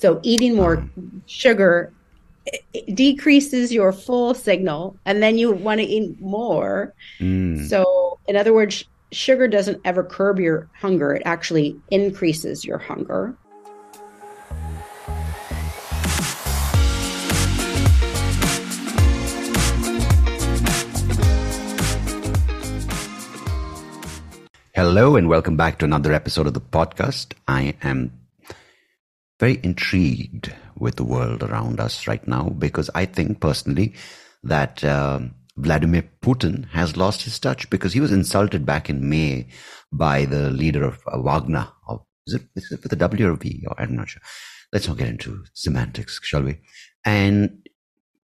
So eating more sugar decreases your full signal and then you want to eat more. Mm. So in other words, sugar doesn't ever curb your hunger, it actually increases your hunger. Hello, and welcome back to another episode of the podcast. I am very intrigued with the world around us right now because I think personally that uh, Vladimir Putin has lost his touch because he was insulted back in May by the leader of uh, Wagner. Or is it, is it with a W or a V? Or I'm not sure. Let's not get into semantics, shall we? And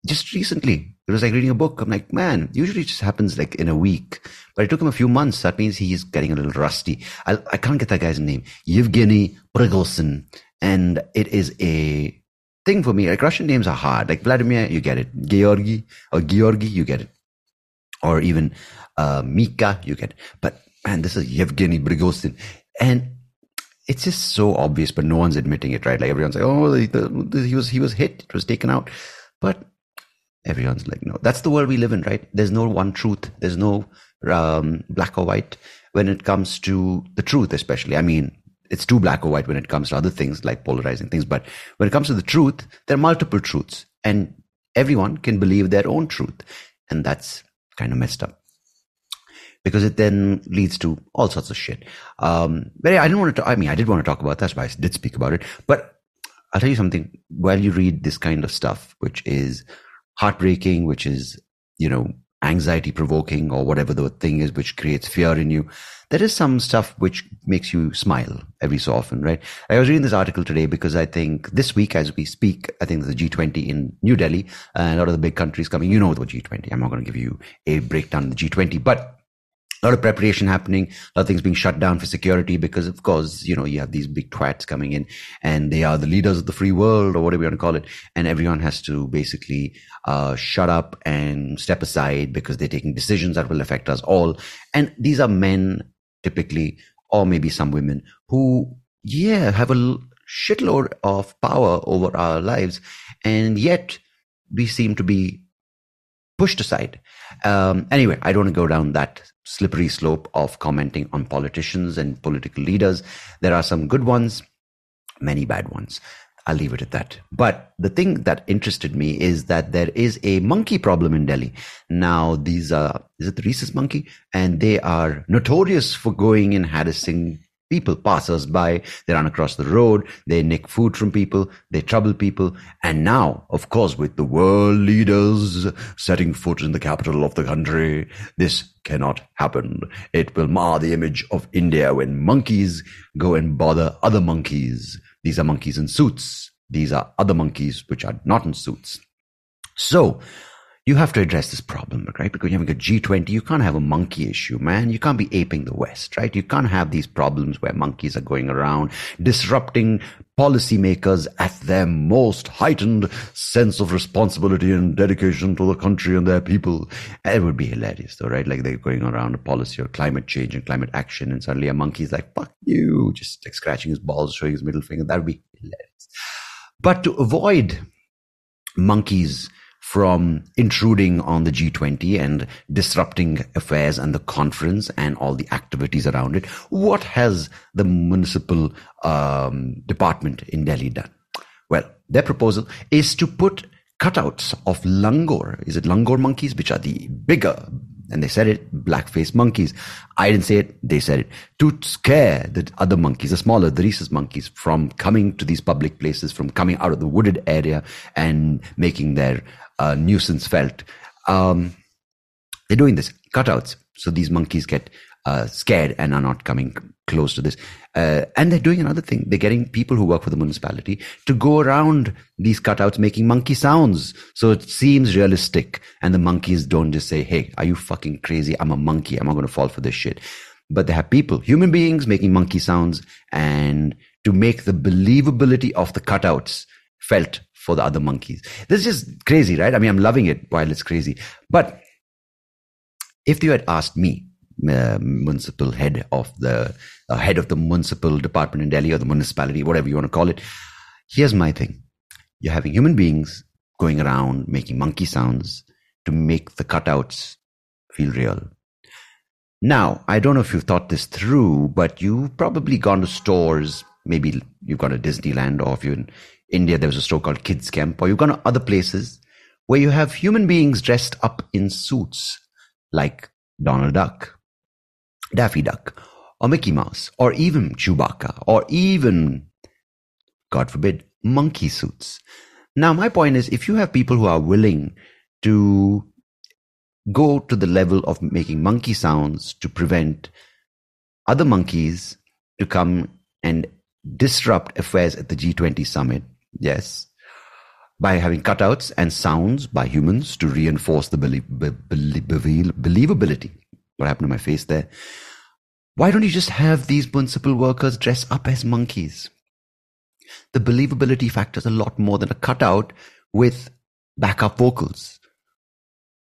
just recently, it was like reading a book. I'm like, man, usually it just happens like in a week, but it took him a few months. That means he's getting a little rusty. I, I can't get that guy's name. Yevgeny Prigozhin. And it is a thing for me. Like Russian names are hard. Like Vladimir, you get it. Georgi or Georgi, you get it. Or even uh, Mika, you get it. But man, this is Yevgeny Prigozhin. And it's just so obvious, but no one's admitting it, right? Like everyone's like, oh, the, the, he was he was hit, it was taken out. But everyone's like, no, that's the world we live in, right? There's no one truth. There's no um, black or white when it comes to the truth, especially. I mean, it's too black or white when it comes to other things like polarizing things. But when it comes to the truth, there are multiple truths and everyone can believe their own truth. And that's kind of messed up because it then leads to all sorts of shit. Um, but I didn't want to, I mean, I did want to talk about that. Why I did speak about it. But I'll tell you something while you read this kind of stuff, which is heartbreaking, which is, you know, anxiety provoking or whatever the thing is which creates fear in you. There is some stuff which makes you smile every so often, right? I was reading this article today because I think this week as we speak, I think the G20 in New Delhi, and a lot of the big countries coming, you know the G20. I'm not going to give you a breakdown of the G20, but a lot of preparation happening, a lot of things being shut down for security because, of course, you know, you have these big twats coming in and they are the leaders of the free world or whatever you want to call it. And everyone has to basically uh, shut up and step aside because they're taking decisions that will affect us all. And these are men typically, or maybe some women who, yeah, have a shitload of power over our lives. And yet we seem to be pushed aside. Um, anyway, I don't want to go down that slippery slope of commenting on politicians and political leaders. There are some good ones, many bad ones. I'll leave it at that. But the thing that interested me is that there is a monkey problem in Delhi. Now, these are, is it the rhesus monkey? And they are notorious for going and harassing people, passers by, they run across the road, they nick food from people, they trouble people. And now, of course, with the world leaders setting foot in the capital of the country, this cannot happen. It will mar the image of India when monkeys go and bother other monkeys. These are monkeys in suits. These are other monkeys which are not in suits. So, you have to address this problem, right? Because you're having a G20, you can't have a monkey issue, man. You can't be aping the West, right? You can't have these problems where monkeys are going around disrupting policymakers at their most heightened sense of responsibility and dedication to the country and their people. It would be hilarious though, right? Like they're going around a policy of climate change and climate action and suddenly a monkey's like, fuck you, just like scratching his balls, showing his middle finger. That would be hilarious. But to avoid monkeys from intruding on the G20 and disrupting affairs and the conference and all the activities around it. What has the municipal um, department in Delhi done? Well, their proposal is to put cutouts of langur. Is it langur monkeys, which are the bigger, and they said it, black-faced monkeys. I didn't say it, they said it. To scare the other monkeys, the smaller, the rhesus monkeys, from coming to these public places, from coming out of the wooded area and making their uh, nuisance felt. Um, they're doing this cutouts, so these monkeys get uh, scared and are not coming close to this. Uh, and they're doing another thing. They're getting people who work for the municipality to go around these cutouts making monkey sounds. So it seems realistic. And the monkeys don't just say, Hey, are you fucking crazy? I'm a monkey. I'm not going to fall for this shit. But they have people, human beings making monkey sounds and to make the believability of the cutouts felt for the other monkeys. This is just crazy, right? I mean, I'm loving it while it's crazy. But if you had asked me, uh, municipal head of the uh, head of the municipal department in Delhi or the municipality, whatever you want to call it, Here's my thing. You're having human beings going around making monkey sounds to make the cutouts feel real. Now, I don't know if you've thought this through, but you've probably gone to stores. Maybe you've gone to Disneyland, or if you're in India, there was a store called Kids Kemp, or you've gone to other places where you have human beings dressed up in suits like Donald Duck, Daffy Duck, or Mickey Mouse, or even Chewbacca, or even, God forbid, monkey suits. Now, my point is if you have people who are willing to go to the level of making monkey sounds to prevent other monkeys to come and disrupt affairs at the G20 summit, yes, by having cutouts and sounds by humans to reinforce the belie- be- be- believability. What happened to my face there? Why don't you just have these municipal workers dress up as monkeys? The believability factor is a lot more than a cutout with backup vocals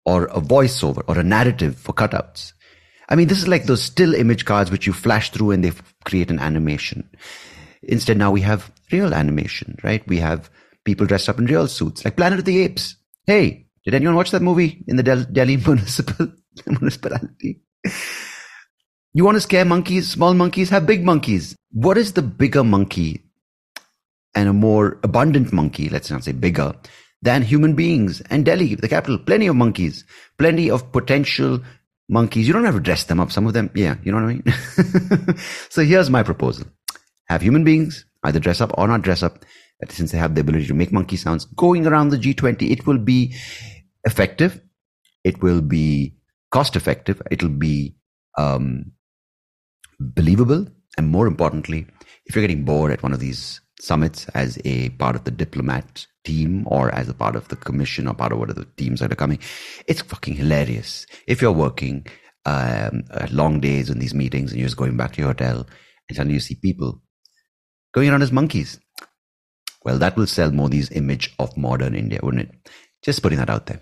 or a voiceover or a narrative for cutouts. I mean, this is like those still image cards which you flash through and they create an animation. Instead, now we have real animation, right? We have people dressed up in real suits, like Planet of the Apes. Hey, did anyone watch that movie in the Del- Delhi municipal municipality? You want to scare monkeys, small monkeys? Have big monkeys. What is the bigger monkey and a more abundant monkey, let's not say bigger, than human beings? And Delhi, the capital, plenty of monkeys, plenty of potential monkeys. You don't have to dress them up. Some of them, yeah, you know what I mean? so here's my proposal. Have human beings either dress up or not dress up, since they have the ability to make monkey sounds going around the G20. It will be effective. It will be cost effective. It'll be um, believable. And more importantly, if you're getting bored at one of these summits as a part of the diplomat team or as a part of the commission or part of whatever the teams that are coming, it's fucking hilarious. If you're working um, long days in these meetings and you're just going back to your hotel and suddenly you see people going around as monkeys. Well, that will sell Modi's image of modern India, wouldn't it? Just putting that out there.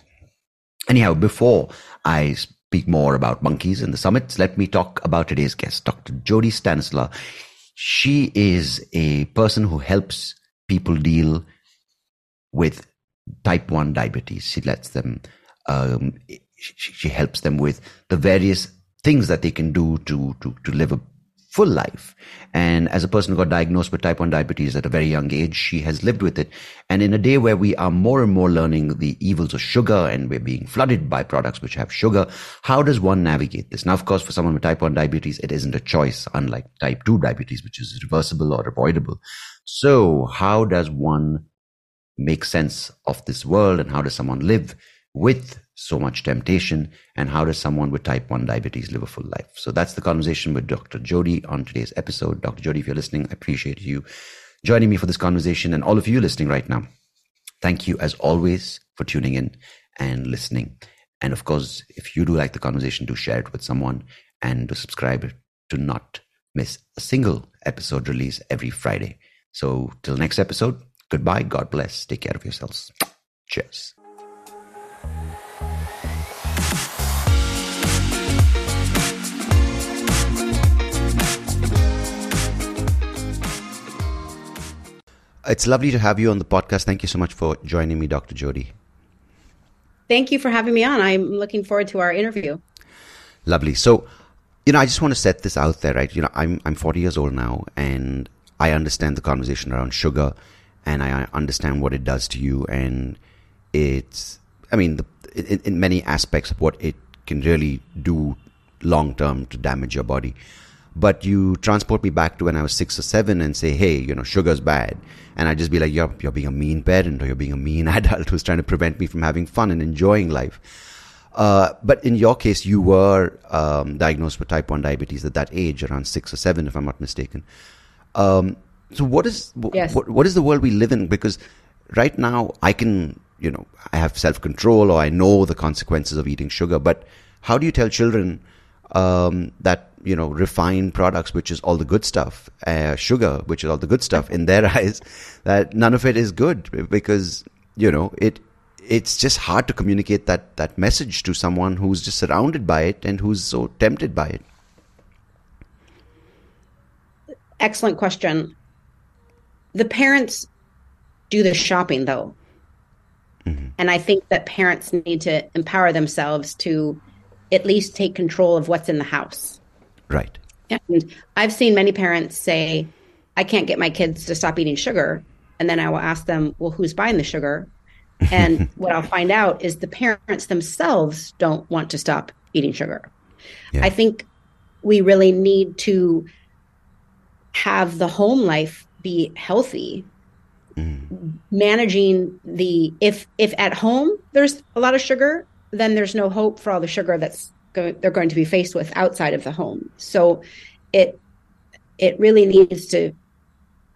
Anyhow, before I speak more about monkeys and the summits, let me talk about today's guest, Dr. Jody Stanislaw. She is a person who helps people deal with type 1 diabetes. She lets them, um, she, she helps them with the various things that they can do to, to, to live a full life. And as a person who got diagnosed with type 1 diabetes at a very young age, she has lived with it. And in a day where we are more and more learning the evils of sugar and we're being flooded by products which have sugar, how does one navigate this? Now, of course, for someone with type 1 diabetes, it isn't a choice, unlike type 2 diabetes, which is reversible or avoidable. So how does one make sense of this world and how does someone live with so much temptation and how does someone with type 1 diabetes live a full life? So that's the conversation with dr Jody on today's episode. Dr Jody, if you're listening i appreciate you joining me for this conversation and all of you listening right now. Thank you as always for tuning in and listening. And of course if you do like the conversation do share it with someone and to subscribe to not miss a single episode release every friday. So till next episode goodbye god bless take care of yourselves. Cheers It's lovely to have you on the podcast. Thank you so much for joining me, Dr. Jody. Thank you for having me on. I'm looking forward to our interview. Lovely. So, you know, I just want to set this out there, right? You know, I'm I'm 40 years old now, and I understand the conversation around sugar, and I understand what it does to you, and it's, I mean, the, in, in many aspects, of what it can really do long term to damage your body. But you transport me back to when I was six or seven and say, hey, you know, sugar's bad and I'd just be like, you're, you're being a mean parent or you're being a mean adult who's trying to prevent me from having fun and enjoying life. Uh, but in your case, you were um, diagnosed with type 1 diabetes at that age, around six or seven, if I'm not mistaken. Um, so, what is yes. what, what is the world we live in? Because right now, I can, you know, I have self control or I know the consequences of eating sugar. But how do you tell children um, that you know refined products, which is all the good stuff, uh, sugar, which is all the good stuff in their eyes, that none of it is good because you know it. It's just hard to communicate that that message to someone who's just surrounded by it and who's so tempted by it. Excellent question. The parents do the shopping though. Mm-hmm. And I think that parents need to empower themselves to at least take control of what's in the house. Right. And I've seen many parents say, I can't get my kids to stop eating sugar. And then I will ask them, well, who's buying the sugar? And what I'll find out is the parents themselves don't want to stop eating sugar. Yeah. I think we really need to have the home life be healthy mm. managing the if if at home there's a lot of sugar then there's no hope for all the sugar that's go, they're going to be faced with outside of the home. So it it really needs to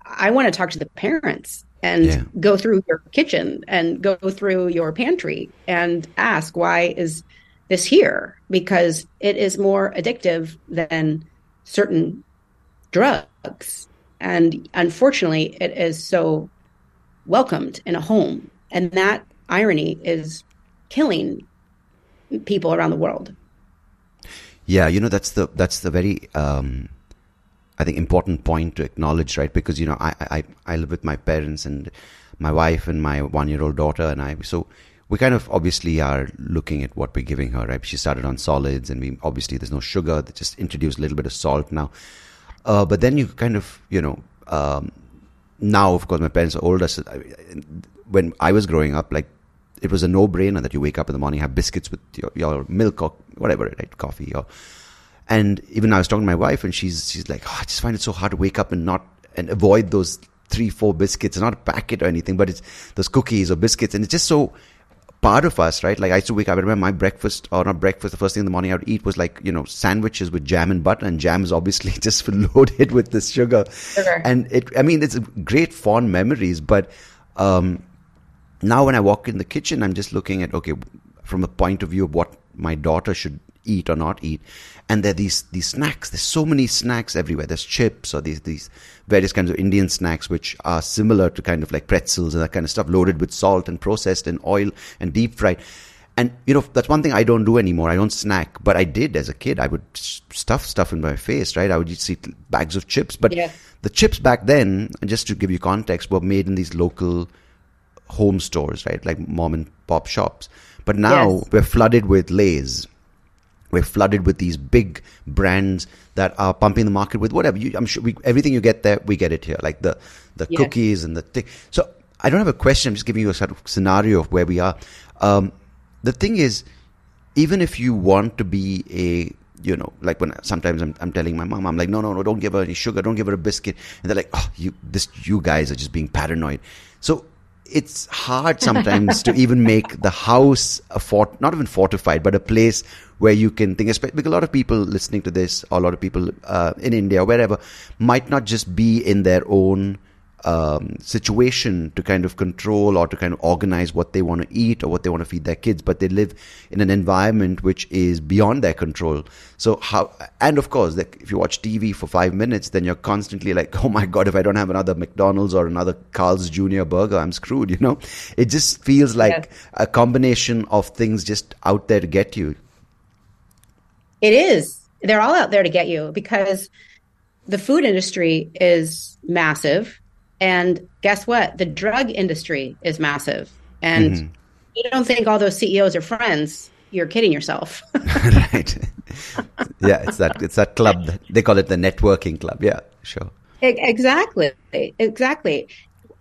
i want to talk to the parents and yeah. go through your kitchen and go through your pantry and ask why is this here? Because it is more addictive than certain drugs. And unfortunately it is so welcomed in a home. And that irony is killing people around the world yeah you know that's the that's the very um I think important point to acknowledge, right? Because you know, I I I live with my parents and my wife and my one year old daughter and I. So we kind of obviously are looking at what we're giving her, right? She started on solids, and we obviously there's no sugar. They just introduced a little bit of salt now. Uh, but then you kind of, you know, um, now of course my parents are older. So when I was growing up, like it was a no brainer that you wake up in the morning, have biscuits with your, your milk or whatever, right? Coffee or and even I was talking to my wife, and she's she's like, oh, I just find it so hard to wake up and not and avoid those three, four biscuits, not a packet or anything, but it's those cookies or biscuits, and it's just so part of us, right? Like I used to wake up. I remember my breakfast or not breakfast. The first thing in the morning I would eat was like you know sandwiches with jam and butter, and jam is obviously just loaded with this sugar. sugar. And it, I mean, it's great fond memories, but um, now when I walk in the kitchen, I'm just looking at okay, from the point of view of what my daughter should eat or not eat. And there are these these snacks. There's so many snacks everywhere. There's chips or these these various kinds of Indian snacks which are similar to kind of like pretzels and that kind of stuff, loaded with salt and processed in oil and deep fried. And you know that's one thing I don't do anymore. I don't snack, but I did as a kid. I would stuff stuff in my face, right? I would see bags of chips, but yeah. the chips back then, just to give you context, were made in these local home stores, right? Like mom and pop shops. But now yes. we're flooded with Lay's we're flooded with these big brands that are pumping the market with whatever. You, I'm sure we, everything you get there, we get it here, like the the yeah. cookies and the thing. So I don't have a question. I'm just giving you a sort of scenario of where we are. Um, the thing is, even if you want to be a you know, like when sometimes I'm, I'm telling my mom, I'm like, no, no, no, don't give her any sugar, don't give her a biscuit, and they're like, oh, you, this, you guys are just being paranoid. So it's hard sometimes to even make the house a fort, not even fortified, but a place where you can think, because a lot of people listening to this, or a lot of people uh, in India, or wherever, might not just be in their own um, situation to kind of control or to kind of organize what they want to eat or what they want to feed their kids, but they live in an environment which is beyond their control. So how, and of course, like if you watch TV for five minutes, then you're constantly like, oh my God, if I don't have another McDonald's or another Carl's Jr. burger, I'm screwed, you know? It just feels like yes. a combination of things just out there to get you. It is. They're all out there to get you because the food industry is massive and guess what? The drug industry is massive. And mm-hmm. you don't think all those CEOs are friends. You're kidding yourself. right. Yeah, it's that it's that club. They call it the networking club. Yeah, sure. Exactly. Exactly.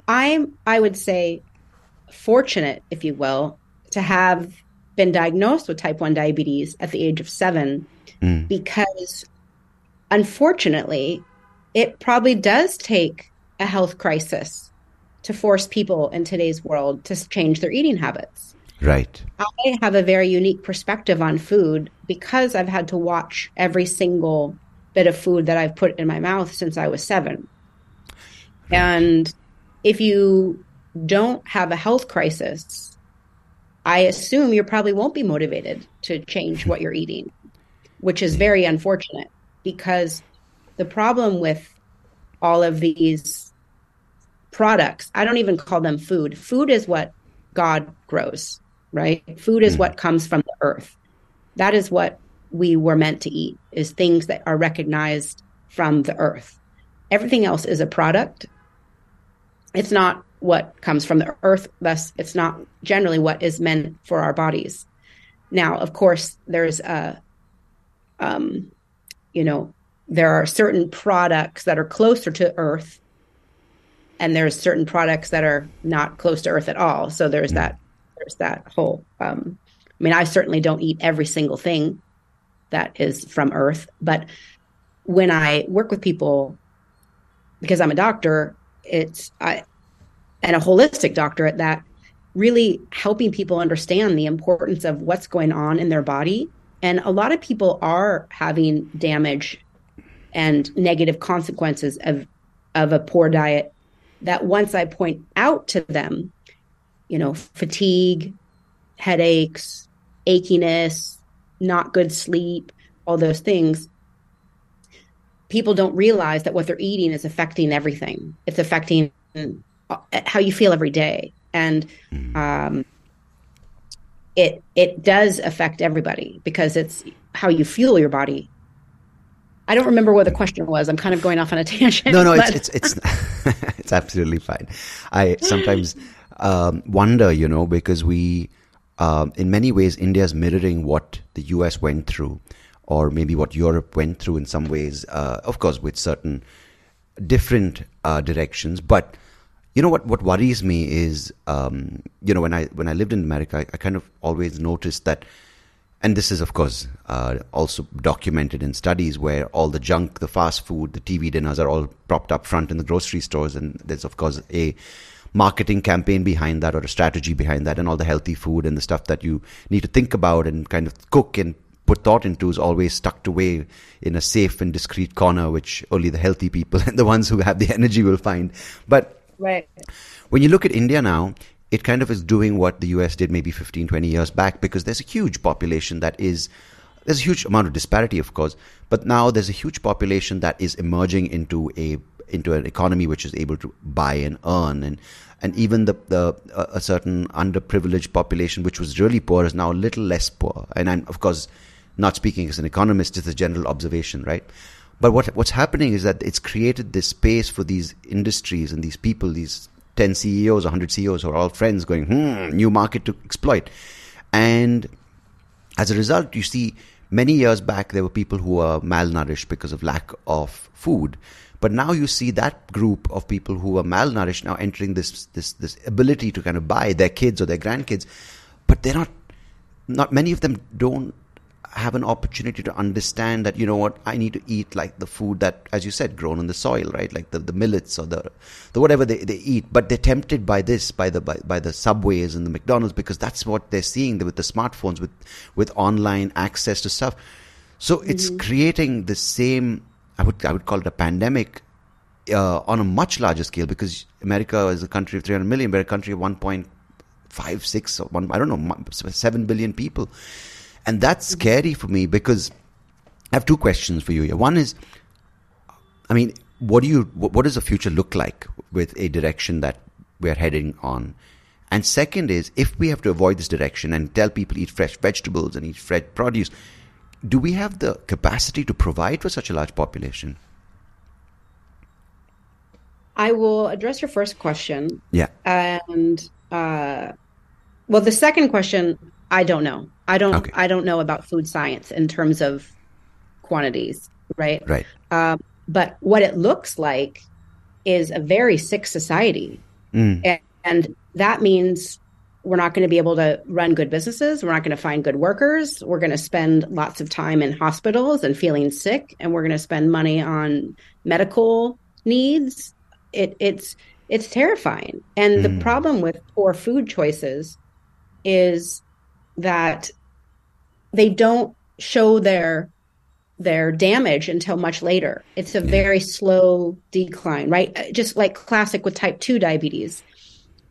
I'm I would say fortunate, if you will, to have been diagnosed with type 1 diabetes at the age of 7 mm. because unfortunately it probably does take a health crisis to force people in today's world to change their eating habits. Right. I have a very unique perspective on food because I've had to watch every single bit of food that I've put in my mouth since I was seven. And if you don't have a health crisis, I assume you probably won't be motivated to change what you're eating, which is very unfortunate because the problem with all of these products. I don't even call them food. Food is what God grows, right? Food is mm. what comes from the earth. That is what we were meant to eat is things that are recognized from the earth. Everything else is a product. It's not what comes from the earth. Thus, it's not generally what is meant for our bodies. Now, of course, there's a, um, you know, there are certain products that are closer to earth and there's certain products that are not close to earth at all. So there's that there's that whole um, i mean i certainly don't eat every single thing that is from earth but when i work with people because i'm a doctor it's i and a holistic doctor at that really helping people understand the importance of what's going on in their body. And a lot of people are having damage and negative consequences of of a poor diet that once I point out to them, you know, fatigue, headaches, achiness, not good sleep, all those things, people don't realize that what they're eating is affecting everything. It's affecting uh, how you feel every day. And mm. um, it it does affect everybody because it's how you fuel your body I don't remember what the question was. I'm kind of going off on a tangent. No, no, but... it's it's it's, it's absolutely fine. I sometimes um, wonder, you know, because we, um, in many ways, India is mirroring what the U.S. went through, or maybe what Europe went through in some ways. Uh, of course, with certain different uh, directions, but you know what what worries me is um, you know when i when i lived in america I, I, kind of always noticed that and this is of course uh, also documented in studies where all the junk the fast food the tv dinners are all propped up front in the grocery stores. And there's of course a marketing campaign behind that or a strategy behind that. And all the healthy food and the stuff that you need to think about and kind of cook and put thought into is always tucked away in a safe and discreet corner which only the healthy people and the ones who have the energy will find. But right. when you look at india now it kind of is doing what the US did maybe 15, 20 years back because there's a huge population that is, there's a huge amount of disparity, of course, but now there's a huge population that is emerging into a into an economy which is able to buy and earn. And and even the, the a certain underprivileged population which was really poor is now a little less poor. And I'm of course not speaking as an economist it's a general observation right? But what what's happening is that it's created this space for these industries and these people these 10 CEOs, 100 CEOs who are all friends going, hmm, new market to exploit. And as a result, you see, many years back, there were people who were malnourished because of lack of food. But now you see that group of people who are malnourished now entering this, this, this ability to kind of buy their kids or their grandkids. But they're not, not many of them don't have an opportunity to understand that you know what I need to eat like the food that, as you said, grown in the soil, right? Like the, the millets or the the whatever they, they eat. But they're tempted by this, by the by, by the subways and the McDonald's because that's what they're seeing with the smartphones, with with online access to stuff. So it's mm-hmm. creating the same. I would I would call it a pandemic uh, on a much larger scale because America is a country of 300 million, but a country of 1.56 or one I don't know 7 billion people and that's scary for me because I have two questions for you here. One is, I mean, what do you, what does the future look like with a direction that we're heading on? And second is, if we have to avoid this direction and tell people eat fresh vegetables and eat fresh produce, do we have the capacity to provide for such a large population? I will address your first question. Yeah. And, uh, well, the second question, I don't know. I don't okay. I don't know about food science in terms of quantities, right? Right. Um, but what it looks like is a very sick society, mm. and, and that means we're not going to be able to run good businesses. We're not going to find good workers. We're going to spend lots of time in hospitals and feeling sick, and we're going to spend money on medical needs. It, it's it's terrifying. And mm. the problem with poor food choices is that they don't show their their damage until much later. It's a very slow decline, right? Uh, just like classic with type 2 diabetes.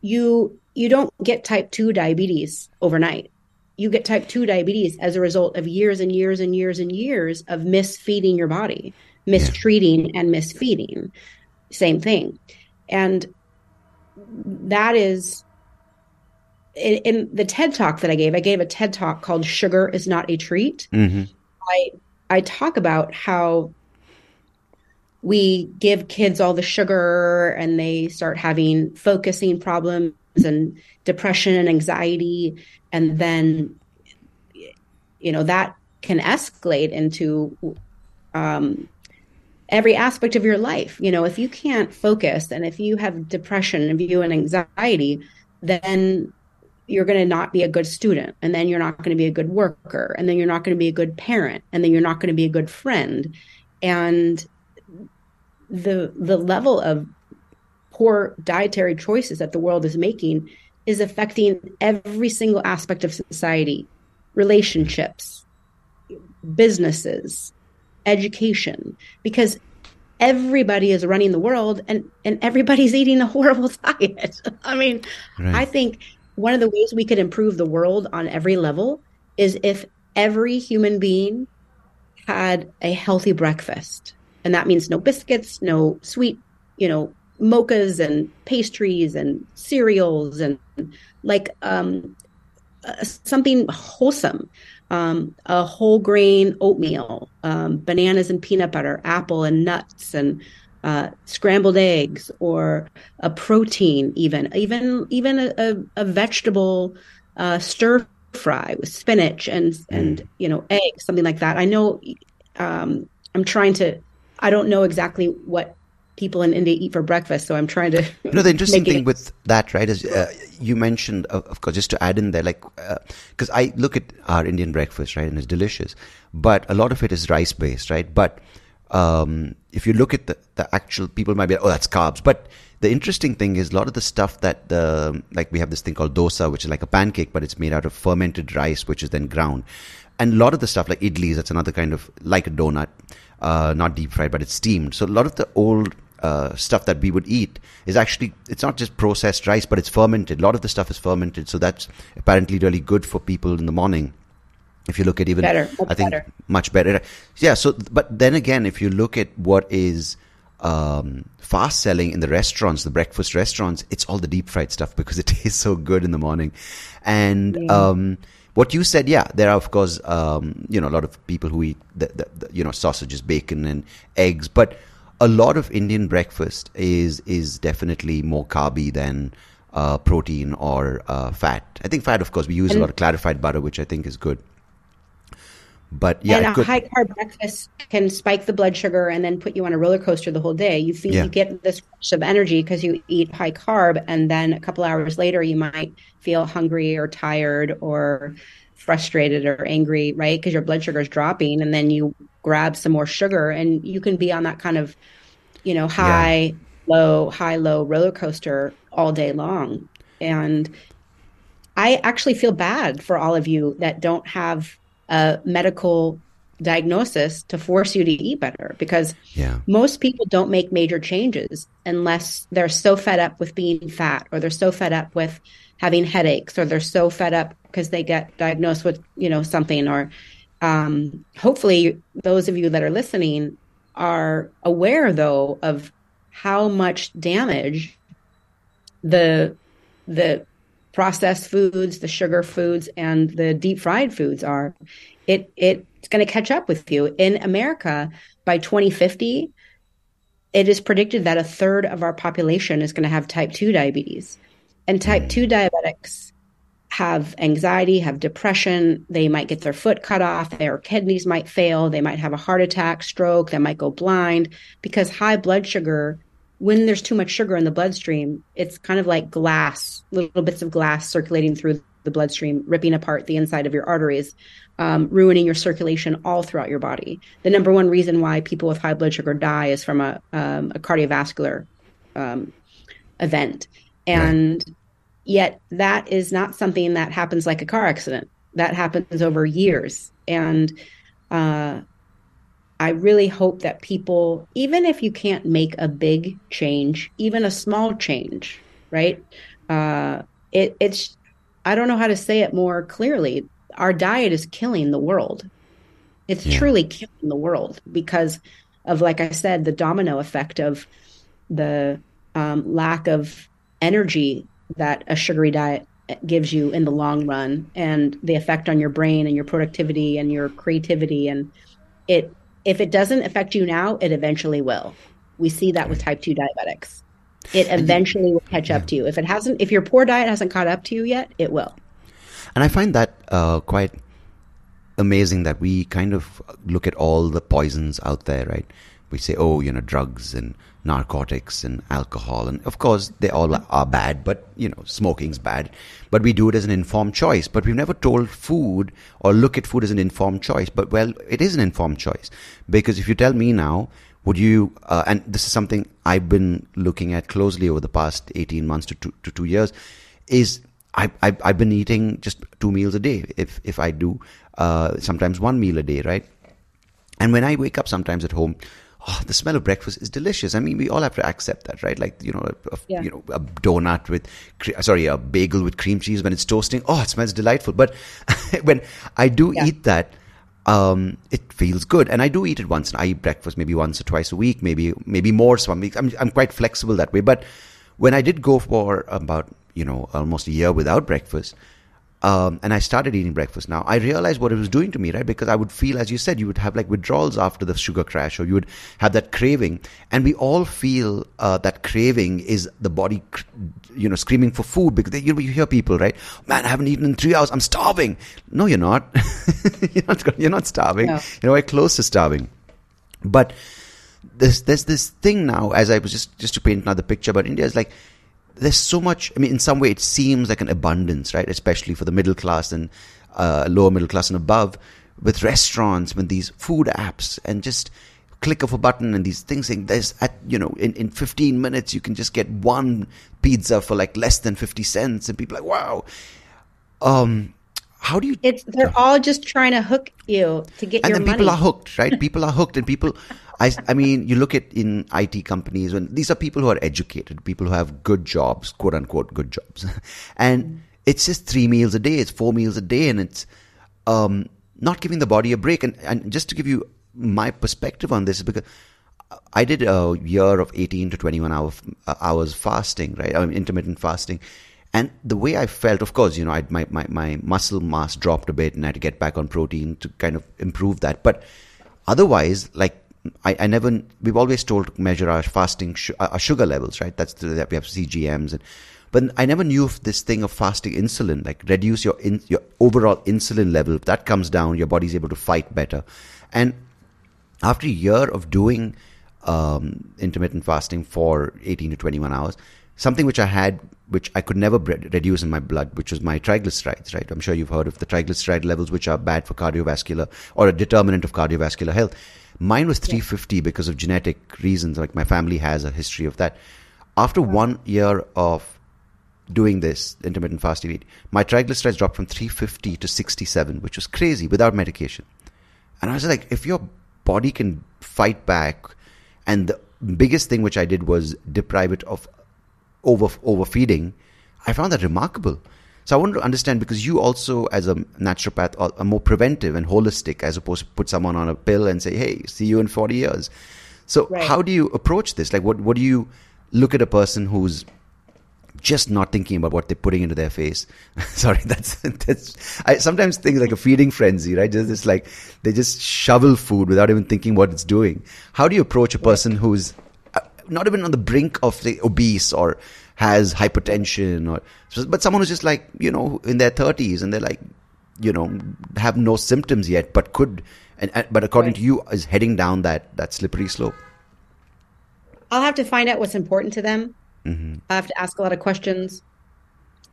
You you don't get type 2 diabetes overnight. You get type 2 diabetes as a result of years and years and years and years of misfeeding your body, mistreating and misfeeding. Same thing. And that is in, in, the TED talk that I gave, I gave a TED talk called "Sugar is Not a Treat." Mm-hmm. I I talk about how we give kids all the sugar and they start having focusing problems and depression and anxiety and then you know that can escalate into um, every aspect of your life you know if you can't focus and if you have depression and if you have anxiety then you're going to not be a good student and then you're not going to be a good worker and then you're not going to be a good parent and then you're not going to be a good friend. And the the level of poor dietary choices that the world is making is affecting every single aspect of society. Relationships businesses education because everybody is running the world and and everybody's eating a horrible diet. I mean right. i think one of the ways we could improve the world on every level is if every human being had a healthy breakfast and that means no biscuits, no sweet, you know, mochas and pastries and cereals and like um, uh, something wholesome. Um, a whole grain oatmeal, um, bananas and peanut butter, apple and nuts, and uh, scrambled eggs, or a protein, even even even a, a, a vegetable uh, stir fry with spinach and mm. and you know eggs, something like that. I know um, I'm trying to I don't know exactly what people in India eat for breakfast. So I'm trying to. You know, the interesting thing it... with that, right, is uh, you mentioned, uh, of course, just to add in there, like, because uh, I look at our Indian breakfast, right, and it's delicious, but a lot of it is rice based, right? But um, if you look at the, the actual, people might be, like, oh, that's carbs. But the interesting thing is a lot of the stuff that the, like we have this thing called dosa, which is like a pancake, but it's made out of fermented rice, which is then ground. And a lot of the stuff like idlis, that's another kind of like a donut uh, not deep fried, but it's steamed. So a lot of the old uh, stuff that we would eat is actually it's not just processed rice, but it's fermented. A lot of the stuff is fermented, so that's apparently really good for people in the morning. If you look at even, better, I think better. much better. Yeah. So, but then again, if you look at what is um, fast selling in the restaurants, the breakfast restaurants, it's all the deep fried stuff because it tastes so good in the morning, and. Yeah. Um, what you said, yeah, there are of course, um, you know, a lot of people who eat the, the, the, you know sausages, bacon, and eggs, but a lot of Indian breakfast is is definitely more carby than uh, protein or uh, fat. I think fat, of course, we use and, a lot of clarified butter, which I think is good. But yeah, and a high carb breakfast can spike the blood sugar and then put you on a roller coaster the whole day. You feel yeah. you get this rush of energy because you eat high carb, and then a couple hours later you might feel hungry or tired or frustrated or angry, right? Because your blood sugar is dropping, and then you grab some more sugar, and you can be on that kind of, you know, high, yeah. low, high, low roller coaster all day long. And I actually feel bad for all of you that don't have a medical diagnosis to force you to eat better because yeah. most people don't make major changes unless they're so fed up with being fat or they're so fed up with having headaches or they're so fed up because they get diagnosed with you know something or um, hopefully those of you that are listening are aware though of how much damage the the processed foods, the sugar foods, and the deep fried foods are, it it's going to catch up with you. In America, by 2050, it is predicted that a third of our population is going to have type 2 diabetes. And type 2 diabetics have anxiety, have depression, they might get their foot cut off, their kidneys might fail, they might have a heart attack, stroke, they might go blind because high blood sugar when there's too much sugar in the bloodstream, it's kind of like glass, little bits of glass circulating through the bloodstream, ripping apart the inside of your arteries, um, ruining your circulation all throughout your body. The number one reason why people with high blood sugar die is from a, um, a cardiovascular um, event. And right. yet, that is not something that happens like a car accident. That happens over years. And uh, I really hope that people, even if you can't make a big change, even a small change, right? Uh, it, it's, I don't know how to say it more clearly. Our diet is killing the world. It's yeah. truly killing the world because of, like I said, the domino effect of the um, lack of energy that a sugary diet gives you in the long run and the effect on your brain and your productivity and your creativity and it if it doesn't affect you now, it eventually will. We see that with type 2 diabetics. It eventually will catch up to you. If it hasn't, if your poor diet hasn't caught up to you yet, it will. And I find that uh, quite amazing that we kind of look at all the poisons out there, right? We say, oh, you know, drugs and narcotics and alcohol. And of course, they all are bad, but, you know, smoking's bad. But we do it as an informed choice. But we've never told food or look at food as an informed choice. But, well, it is an informed choice. Because if you tell me now, would you, uh, and this is something I've been looking at closely over the past 18 months to two, to two years, is I, I, I've been eating just two meals a day, if, if I do, uh, sometimes one meal a day, right? And when I wake up sometimes at home, oh, the smell of breakfast is delicious. I mean, we all have to accept that, right? Like you know, a, yeah. you know, a donut with, sorry, a bagel with cream cheese when it's toasting. Oh, it smells delightful. But when I do yeah. eat that, um, it feels good, and I do eat it once. And I eat breakfast maybe once or twice a week, maybe maybe more some weeks. I'm I'm quite flexible that way. But when I did go for about you know almost a year without breakfast, um, and I started eating breakfast now. I realized what it was doing to me, right? Because I would feel, as you said, you would have like withdrawals after the sugar crash, or you would have that craving. And we all feel uh, that craving is the body, you know, screaming for food because they, you, know, you hear people, right? Man, I haven't eaten in three hours. I'm starving. No, you're not. you're not. You're not starving. No. You know, we're close to starving. But there's there's this thing now, as I was just just to paint another picture about India, is like there's so much. I mean, in some way, it seems like an abundance, right? Especially for the middle class and uh, lower middle class and above, with restaurants, with these food apps, and just click of a button and these things saying there's at you know in, in 15 minutes you can just get one pizza for like less than 50 cents and people are like wow um how do you it's they're all just trying to hook you to get and your then money. people are hooked right people are hooked and people I, I mean, you look at in IT companies, when these are people who are educated, people who have good jobs, quote unquote, good jobs, and mm. it's just three meals a day, it's four meals a day, and it's um, not giving the body a break. And, and just to give you my perspective on this, because I did a year of 18 to 21 hour, uh, hours fasting, right? I mean, intermittent fasting. And the way I felt, of course, you know, I, my, my, my muscle mass dropped a bit and I had to get back on protein to kind of improve that. But otherwise, like I, I never, we've always told to measure our fasting, sh- our sugar levels, right? That's the, that we have CGMs and, but I never knew of this thing of fasting insulin, like reduce your in, your overall insulin level. If that comes down, your body's able to fight better. And after a year of doing um, intermittent fasting for 18 to 21 hours, something which I had, which I could never reduce in my blood, which was my triglycerides, right? I'm sure you've heard of the triglyceride levels, which are bad for cardiovascular or a determinant of cardiovascular health. Mine was 350 yeah. because of genetic reasons. Like my family has a history of that. After one year of doing this intermittent fasting, my triglycerides dropped from 350 to 67, which was crazy without medication. And I was like, if your body can fight back, and the biggest thing which I did was deprive it of over overfeeding, I found that remarkable. So I want to understand because you also, as a naturopath, are more preventive and holistic as opposed to put someone on a pill and say, "Hey, see you in forty years." So right. how do you approach this? Like, what what do you look at a person who's just not thinking about what they're putting into their face. Sorry, that's that's. I sometimes think like a feeding frenzy, right? Just it's like they just shovel food without even thinking what it's doing. How do you approach a person who's uh, not even on the brink of the obese or has hypertension or but someone who's just like you know in their 30s and they're like you know have no symptoms yet but could and, and but according right. to you is heading down that that slippery slope. I'll have to find out what's important to them. Mm-hmm. i have to ask a lot of questions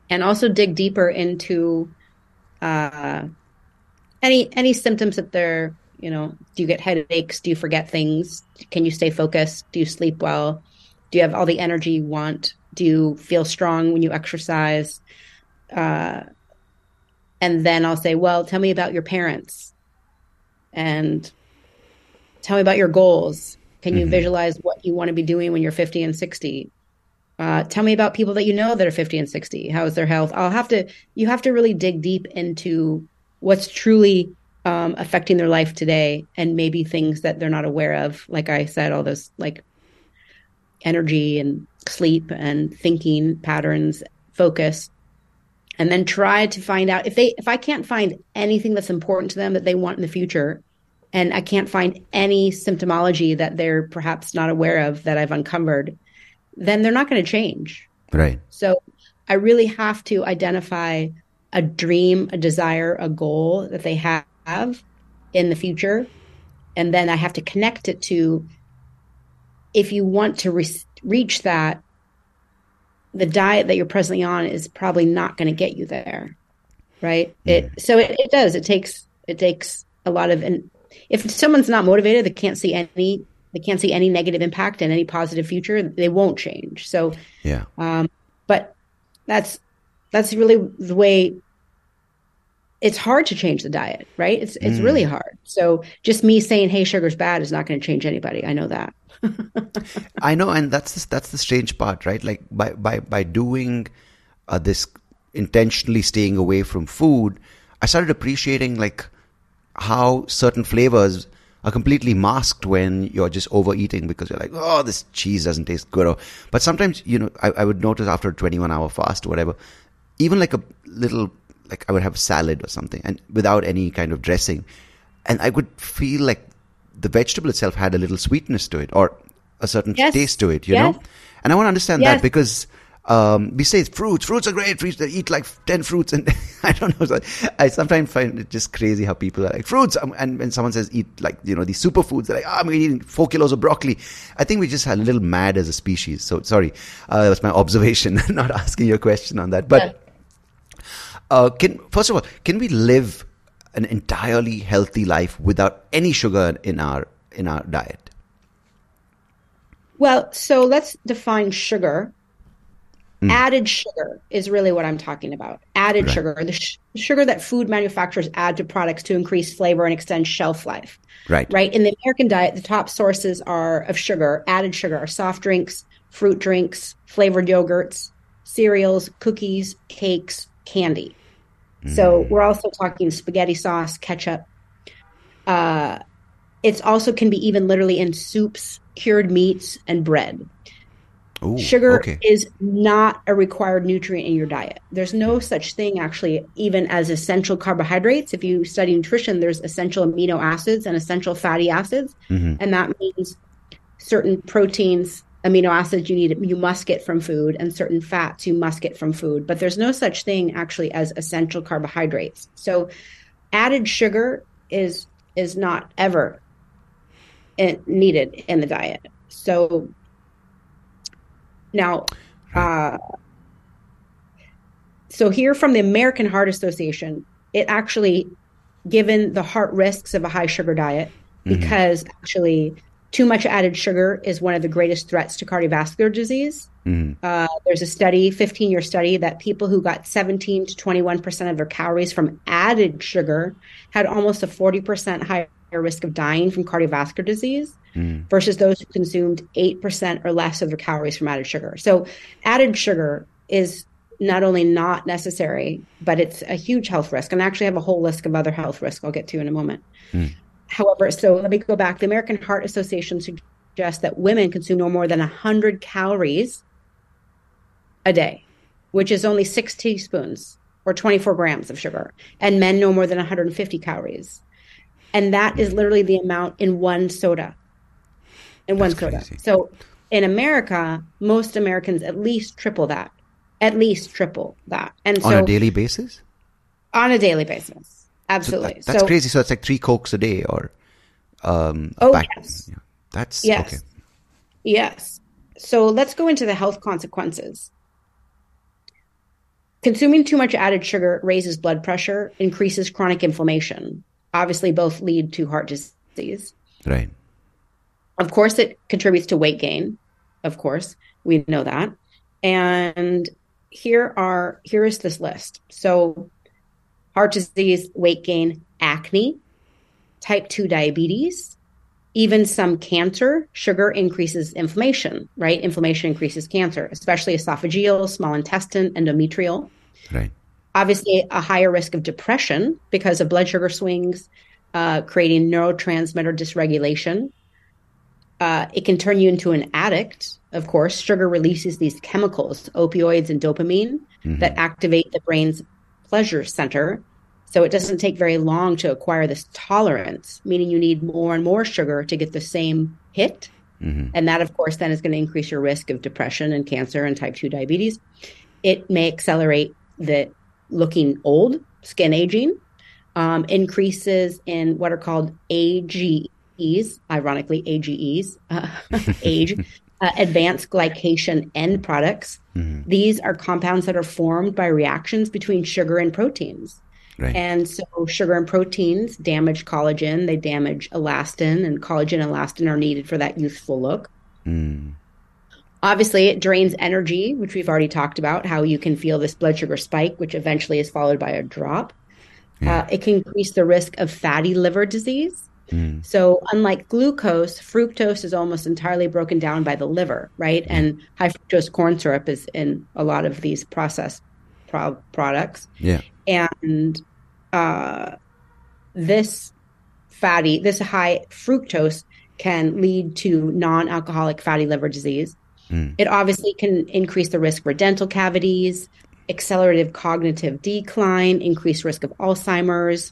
and also dig deeper into uh, any any symptoms that they're you know do you get headaches? Do you forget things? Can you stay focused? Do you sleep well? Do you have all the energy you want do you feel strong when you exercise? Uh, and then I'll say, well, tell me about your parents and tell me about your goals. Can mm-hmm. you visualize what you want to be doing when you're 50 and 60? Uh, tell me about people that you know that are 50 and 60. How is their health? I'll have to, you have to really dig deep into what's truly um, affecting their life today and maybe things that they're not aware of. Like I said, all those like energy and sleep and thinking patterns, focus, and then try to find out if they if I can't find anything that's important to them that they want in the future and I can't find any symptomology that they're perhaps not aware of that I've uncovered, then they're not going to change. Right. So I really have to identify a dream, a desire, a goal that they have in the future. And then I have to connect it to if you want to re- reach that, the diet that you're presently on is probably not going to get you there. Right. Mm. It, so it, it does. It takes, it takes a lot of, and if someone's not motivated, they can't see any, they can't see any negative impact and any positive future, they won't change. So, yeah. Um, but that's, that's really the way it's hard to change the diet, right? It's it's mm. really hard. So just me saying, "Hey, sugar's bad," is not going to change anybody. I know that. I know, and that's the, that's the strange part, right? Like by by by doing uh, this intentionally staying away from food, I started appreciating like how certain flavors are completely masked when you're just overeating because you're like, oh, this cheese doesn't taste good. Or, but sometimes, you know, I, I would notice after a 21 hour fast or whatever, even like a little like I would have a salad or something and without any kind of dressing. And I would feel like the vegetable itself had a little sweetness to it or a certain yes. taste to it, you yes. know? And I want to understand yes. that because um, we say fruits, fruits are great. Fruits, they eat like 10 fruits. And I don't know. I sometimes find it just crazy how people are like fruits. Um, and when someone says eat like, you know, these superfoods, they're like, oh, I'm eating four kilos of broccoli. I think we just had a little mad as a species. So sorry. Uh, that was my observation, not asking your question on that. But, yeah uh, can first of all, can we live an entirely healthy life without any sugar in our in our diet? Well, so let's define sugar. Mm. Added sugar is really what I'm talking about. Added right. sugar, the sh- sugar that food manufacturers add to products to increase flavor and extend shelf life. Right. Right. In the American diet, the top sources are of sugar, added sugar, are soft drinks, fruit drinks, flavored yogurts, cereals, cookies, cakes, candy. Mm. So we're also talking spaghetti sauce, ketchup. Uh, it's also can be even literally in soups, cured meats, and bread. Ooh, Sugar okay. is not a required nutrient in your diet. There's no such thing actually, even as essential carbohydrates. If you study nutrition, there's essential amino acids and essential fatty acids, mm-hmm. and that means certain proteins amino acids you need you must get from food and certain fats you must get from food but there's no such thing actually as essential carbohydrates so added sugar is is not ever in, needed in the diet so now uh, so here from the american heart association it actually given the heart risks of a high sugar diet mm-hmm. because mm-hmm. actually too much added sugar is one of the greatest threats to cardiovascular disease. Mm. Uh, there's a study, 15 year study, that people who got 17 to 21% of their calories from added sugar had almost a 40% higher risk of dying from cardiovascular disease mm. versus those who consumed 8% or less of their calories from added sugar. So, added sugar is not only not necessary, but it's a huge health risk. And I actually have a whole list of other health risks I'll get to in a moment. Mm. However, so let me go back. The American Heart Association suggests that women consume no more than 100 calories a day, which is only six teaspoons or 24 grams of sugar, and men no more than 150 calories. And that is literally the amount in one soda. In one soda. So in America, most Americans at least triple that. At least triple that. And so on a daily basis? On a daily basis. Absolutely. So that, that's so, crazy. So it's like three cokes a day, or um, oh pack, yes, yeah. that's yes, okay. yes. So let's go into the health consequences. Consuming too much added sugar raises blood pressure, increases chronic inflammation. Obviously, both lead to heart disease. Right. Of course, it contributes to weight gain. Of course, we know that. And here are here is this list. So heart disease, weight gain, acne, type 2 diabetes, even some cancer. Sugar increases inflammation, right? Inflammation increases cancer, especially esophageal, small intestine, endometrial. Right. Obviously, a higher risk of depression because of blood sugar swings, uh, creating neurotransmitter dysregulation. Uh, it can turn you into an addict. Of course, sugar releases these chemicals, opioids and dopamine, mm-hmm. that activate the brain's pleasure center, So it doesn't take very long to acquire this tolerance, meaning you need more and more sugar to get the same hit. Mm-hmm. And that, of course, then is going to increase your risk of depression and cancer and type 2 diabetes. It may accelerate the looking old, skin aging, um, increases in what are called AGEs, ironically, AGEs, uh, age, uh, advanced glycation end products. Mm-hmm. These are compounds that are formed by reactions between sugar and proteins. Right. And so sugar and proteins damage collagen, they damage elastin, and collagen and elastin are needed for that youthful look. Mm. Obviously, it drains energy, which we've already talked about, how you can feel this blood sugar spike, which eventually is followed by a drop. Yeah. Uh, it can increase the risk of fatty liver disease. Mm. So, unlike glucose, fructose is almost entirely broken down by the liver, right? Yeah. And high fructose corn syrup is in a lot of these processed pro- products. Yeah. And uh, this fatty, this high fructose can lead to non alcoholic fatty liver disease. Mm. It obviously can increase the risk for dental cavities, accelerative cognitive decline, increased risk of Alzheimer's.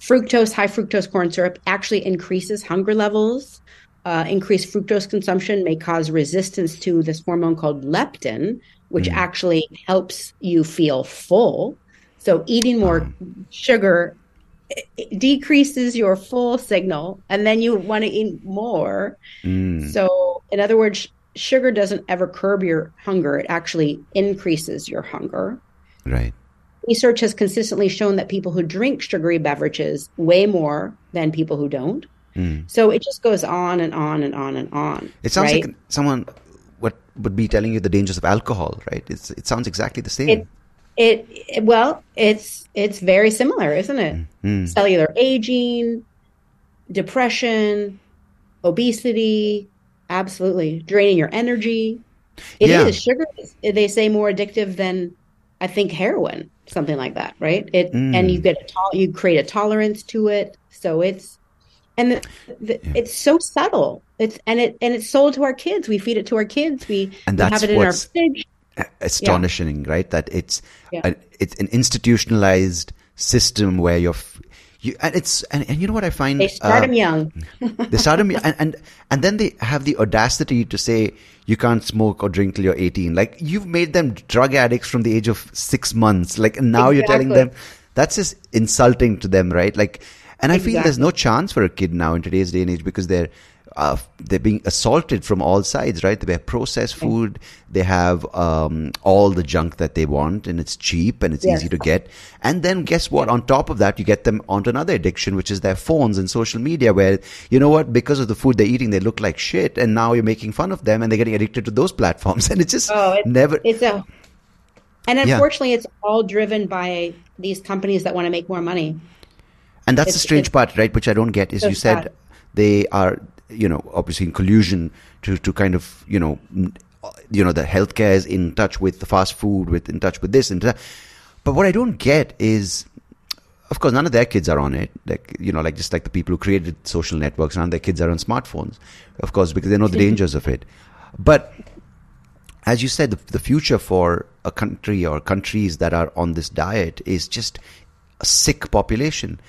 Fructose, high fructose corn syrup actually increases hunger levels. Uh, increased fructose consumption may cause resistance to this hormone called leptin, which mm. actually helps you feel full. So eating more um. sugar decreases your full signal, and then you want to eat more. Mm. So, in other words, sugar doesn't ever curb your hunger; it actually increases your hunger. Right. Research has consistently shown that people who drink sugary beverages weigh more than people who don't. Mm. So it just goes on and on and on and on. It sounds right? like someone would would be telling you the dangers of alcohol, right? It's, it sounds exactly the same. It, it, it well, it's it's very similar, isn't it? Mm. Cellular aging, depression, obesity, absolutely draining your energy. It yeah. is sugar. Is, they say more addictive than I think heroin something like that, right? It mm. and you get a to- you create a tolerance to it, so it's and the, the, yeah. it's so subtle. It's and it and it's sold to our kids. We feed it to our kids. We, and that's we have it in our fridge. Astonishing, yeah. right? That it's yeah. a, it's an institutionalized system where you're you, and it's and, and you know what I find they start uh, them young. they start them and, and and then they have the audacity to say you can't smoke or drink till you're 18. Like you've made them drug addicts from the age of six months. Like now exactly. you're telling them that's just insulting to them, right? Like, and I exactly. feel there's no chance for a kid now in today's day and age because they're uh, they're being assaulted from all sides, right? They have processed food, they have um, all the junk that they want, and it's cheap and it's yes. easy to get. And then guess what? On top of that, you get them onto another addiction, which is their phones and social media, where you know what? Because of the food they're eating, they look like shit, and now you're making fun of them, and they're getting addicted to those platforms, and it's just oh, it's, never. It's a and unfortunately, yeah. it's all driven by these companies that want to make more money. And that's it's, the strange part, right? Which I don't get is you said they are you know, obviously in collusion to, to kind of, you know, uh, you know, the healthcare is in touch with the fast food, with in touch with this and that. But what I don't get is, of course, none of their kids are on it. Like, you know, like just like the people who created social networks, none of their kids are on smartphones, of course, because they know the dangers of it. But as you said, the, the future for a country or countries that are on this diet is just a sick population.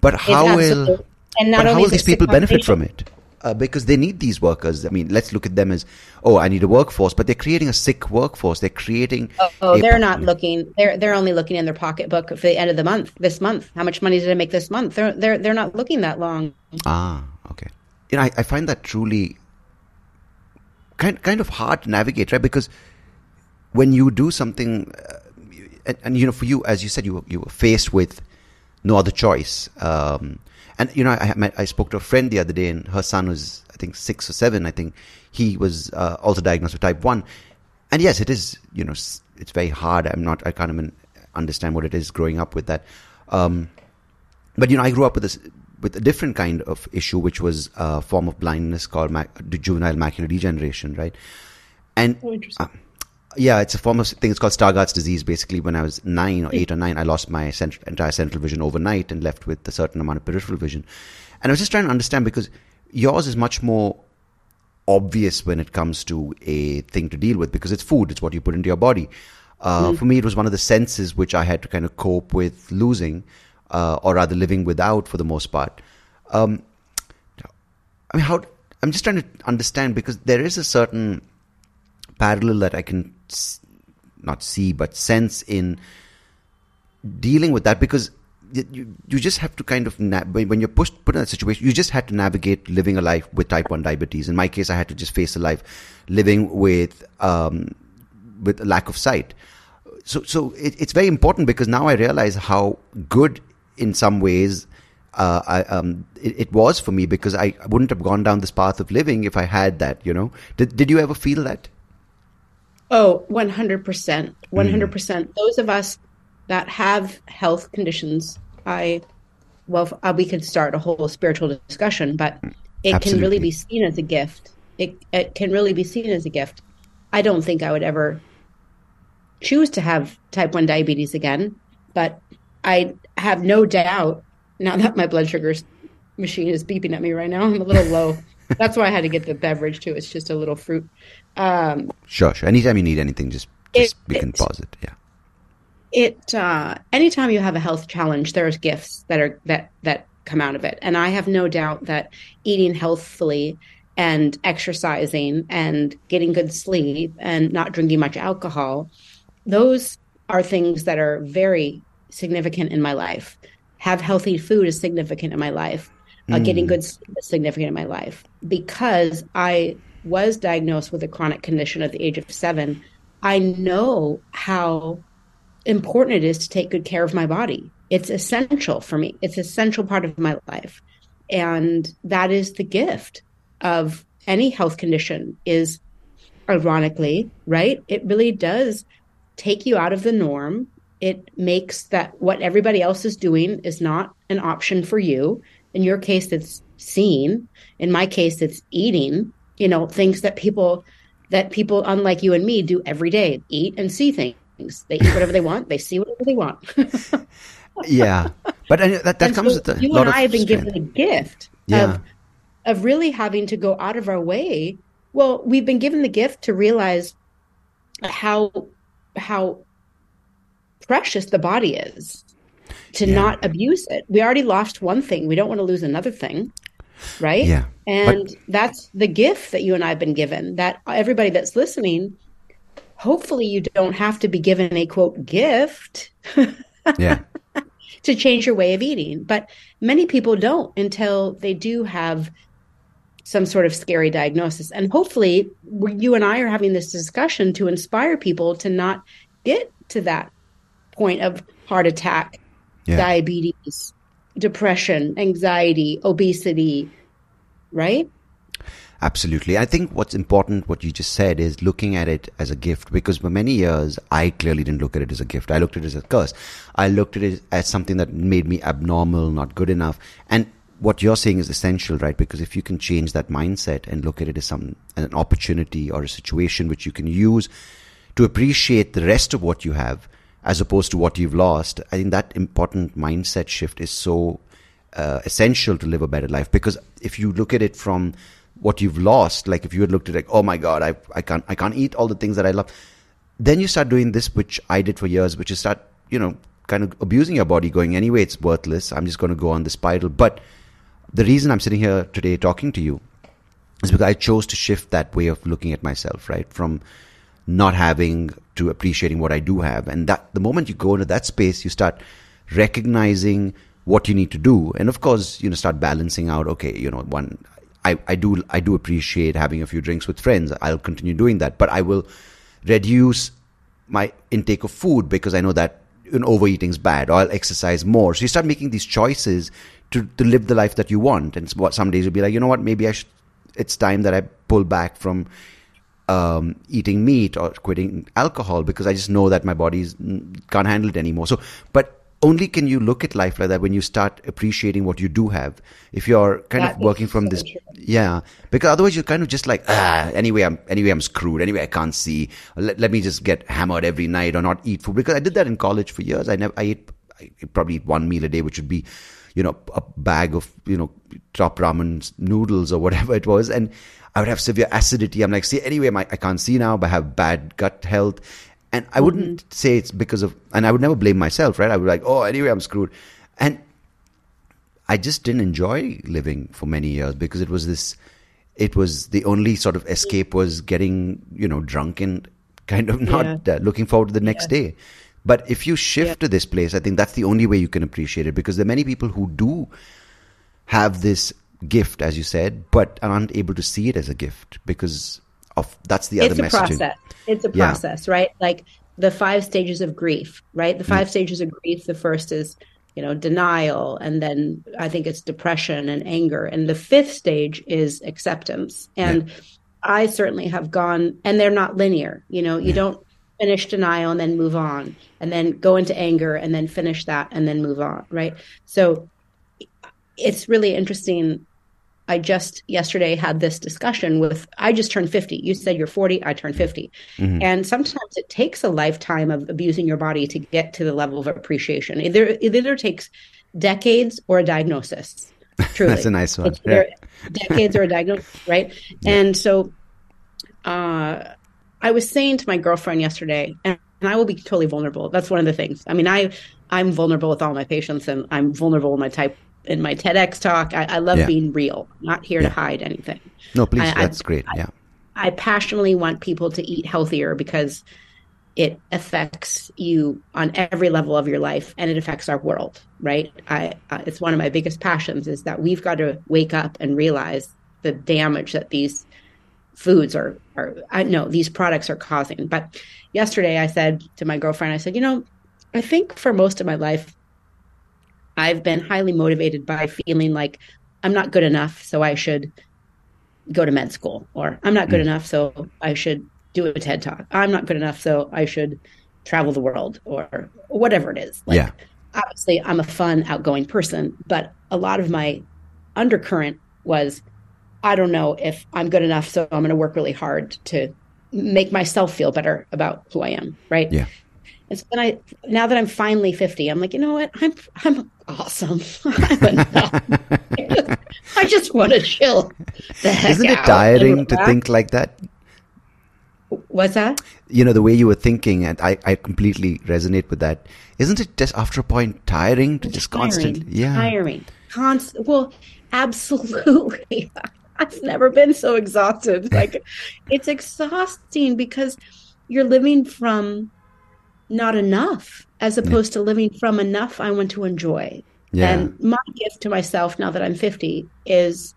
But how will, and not but how will these people benefit from it? Uh, because they need these workers. I mean, let's look at them as, oh, I need a workforce, but they're creating a sick workforce. They're creating. Oh, oh they're not looking. They're they're only looking in their pocketbook for the end of the month. This month, how much money did I make this month? They're they're they're not looking that long. Ah, okay. You know, I, I find that truly kind kind of hard to navigate, right? Because when you do something, uh, and, and, you know, for you, as you said, you were, you were faced with no other choice. Um, and you know, I, met, I spoke to a friend the other day, and her son was, I think, six or seven. I think he was uh, also diagnosed with type one. And yes, it is. You know, it's very hard. I'm not. I can't even understand what it is growing up with that. Um, but you know, I grew up with this with a different kind of issue, which was a form of blindness called mac- juvenile macular degeneration, right? And oh, uh, yeah, it's a form of thing. It's called Stargardt's disease. Basically, when I was nine or eight or nine, I lost my cent- entire central vision overnight and left with a certain amount of peripheral vision. And I was just trying to understand because yours is much more obvious when it comes to a thing to deal with because it's food. It's what you put into your body. Uh, mm. For me, it was one of the senses which I had to kind of cope with losing, uh, or rather living without for the most part. Um, I mean, how? I'm just trying to understand because there is a certain parallel that I can not see but sense in dealing with that because you, you just have to kind of na- when you're pushed put in that situation you just had to navigate living a life with type 1 diabetes in my case i had to just face a life living with um, with a lack of sight so so it, it's very important because now i realize how good in some ways uh, I, um, it, it, was for me because I wouldn't have gone down this path of living if I had that. You know, did did you ever feel that? Oh, 100%. 100%. Mm. Those of us that have health conditions, I, well, uh, we could start a whole spiritual discussion, but it Absolutely. can really be seen as a gift. It, it can really be seen as a gift. I don't think I would ever choose to have type 1 diabetes again, but I have no doubt now that my blood sugar machine is beeping at me right now, I'm a little low. That's why I had to get the beverage too. It's just a little fruit um, sure, sure. Anytime you need anything, just just it, we can it, pause it. Yeah. It uh, anytime you have a health challenge, there's gifts that are that that come out of it, and I have no doubt that eating healthfully and exercising and getting good sleep and not drinking much alcohol, those are things that are very significant in my life. Have healthy food is significant in my life. Uh, mm. Getting good sleep is significant in my life because I was diagnosed with a chronic condition at the age of seven, I know how important it is to take good care of my body. It's essential for me. It's essential part of my life. And that is the gift of any health condition is ironically, right? It really does take you out of the norm. It makes that what everybody else is doing is not an option for you. In your case, it's seen. In my case, it's eating. You know things that people that people unlike you and me do every day. Eat and see things. They eat whatever they want. They see whatever they want. Yeah. But that, that comes so with a you and i have been given a gift yeah. of of really having to go out of our way. Well we've been given the gift to realize how how precious the body is to yeah. not abuse it we already lost one thing we don't want to lose another thing right? Yeah. And but, that's the gift that you and I have been given. That everybody that's listening, hopefully you don't have to be given a quote gift. yeah. to change your way of eating. But many people don't until they do have some sort of scary diagnosis. And hopefully you and I are having this discussion to inspire people to not get to that point of heart attack, yeah. diabetes, depression, anxiety, obesity, right? Absolutely. I think what's important, what you just said, is looking at it as a gift because for many years, I clearly didn't look at it as a gift. I looked at it as a curse. I looked at it as something that made me abnormal, not good enough. And what you're saying is essential, right? Because if you can change that mindset and look at it as some, an opportunity or a situation which you can use to appreciate the rest of what you have, as opposed to what you've lost. I think that important mindset shift is so uh, essential to live a better life because if you look at it from what you've lost, like if you had looked at it, like, oh my God, I, I can't, I can't eat all the things that I love. Then you start doing this, which I did for years, which is start, you know, kind of abusing your body going, anyway, it's worthless. I'm just going to go on the spiral. But the reason I'm sitting here today talking to you is because I chose to shift that way of looking at myself, right? From not having to appreciating what I do have. And that the moment you go into that space, you start recognizing what you need to do. And of course, you know, start balancing out, okay, you know, one, I, I do, I do appreciate having a few drinks with friends. I'll continue doing that, but I will reduce my intake of food because I know that know, overeating is bad or I'll exercise more. So you start making these choices to, to live the life that you want. And some days you'll be like, you know what, maybe I should, it's time that I pull back from um, eating meat or quitting alcohol because I just know that my body can't handle it anymore. So, but only can you look at life like that when you start appreciating what you do have. If you're kind that of working from so this, true. yeah, because otherwise you're kind of just like, ah, anyway, I'm anyway I'm screwed. Anyway, I can't see. Let, let me just get hammered every night or not eat food because I did that in college for years. I never, I ate, I probably eat one meal a day, which would be, you know, a bag of you know top ramen noodles or whatever it was, and I would have severe acidity. I'm like, see, anyway, my, I can't see now, but I have bad gut health. And I wouldn't mm-hmm. say it's because of, and I would never blame myself, right? I would be like, oh, anyway, I'm screwed. And I just didn't enjoy living for many years because it was this, it was the only sort of escape was getting, you know, drunk and kind of not yeah. uh, looking forward to the next yeah. day. But if you shift yeah. to this place, I think that's the only way you can appreciate it because there are many people who do have this gift, as you said, but aren't able to see it as a gift because of that's the other message. It's a process. It's a process, right? Like the five stages of grief, right? The five mm. stages of grief. The first is you know denial and then i think it's depression and anger and the fifth stage is acceptance and yeah. i certainly have gone and they're not linear you know you yeah. don't finish denial and then move on and then go into anger and then finish that and then move on right so it's really interesting I just yesterday had this discussion with I just turned 50. You said you're 40, I turned 50. Mm-hmm. And sometimes it takes a lifetime of abusing your body to get to the level of appreciation. Either it either takes decades or a diagnosis. Truly. That's a nice one. Yeah. decades or a diagnosis, right? Yeah. And so uh, I was saying to my girlfriend yesterday, and, and I will be totally vulnerable. That's one of the things. I mean, I I'm vulnerable with all my patients and I'm vulnerable with my type in my TEDx talk. I, I love yeah. being real, not here yeah. to hide anything. No, please, I, that's I, great. Yeah. I passionately want people to eat healthier because it affects you on every level of your life and it affects our world, right? I, uh, it's one of my biggest passions is that we've got to wake up and realize the damage that these foods are, are I know these products are causing. But yesterday I said to my girlfriend, I said, you know, I think for most of my life, I've been highly motivated by feeling like I'm not good enough, so I should go to med school, or I'm not good mm. enough, so I should do a TED talk. I'm not good enough, so I should travel the world, or whatever it is. Like, yeah. Obviously, I'm a fun, outgoing person, but a lot of my undercurrent was I don't know if I'm good enough, so I'm going to work really hard to make myself feel better about who I am, right? Yeah. And I, now that I'm finally 50, I'm like, you know what? I'm, I'm awesome. I'm I just want to chill. Isn't it tiring to think like that? What's that? You know, the way you were thinking, and I, I completely resonate with that. Isn't it just after a point tiring to it's just tiring, constantly, yeah. Tiring. Const- well, absolutely. I've never been so exhausted. Like, it's exhausting because you're living from not enough as opposed yeah. to living from enough I want to enjoy. Yeah. And my gift to myself now that I'm 50 is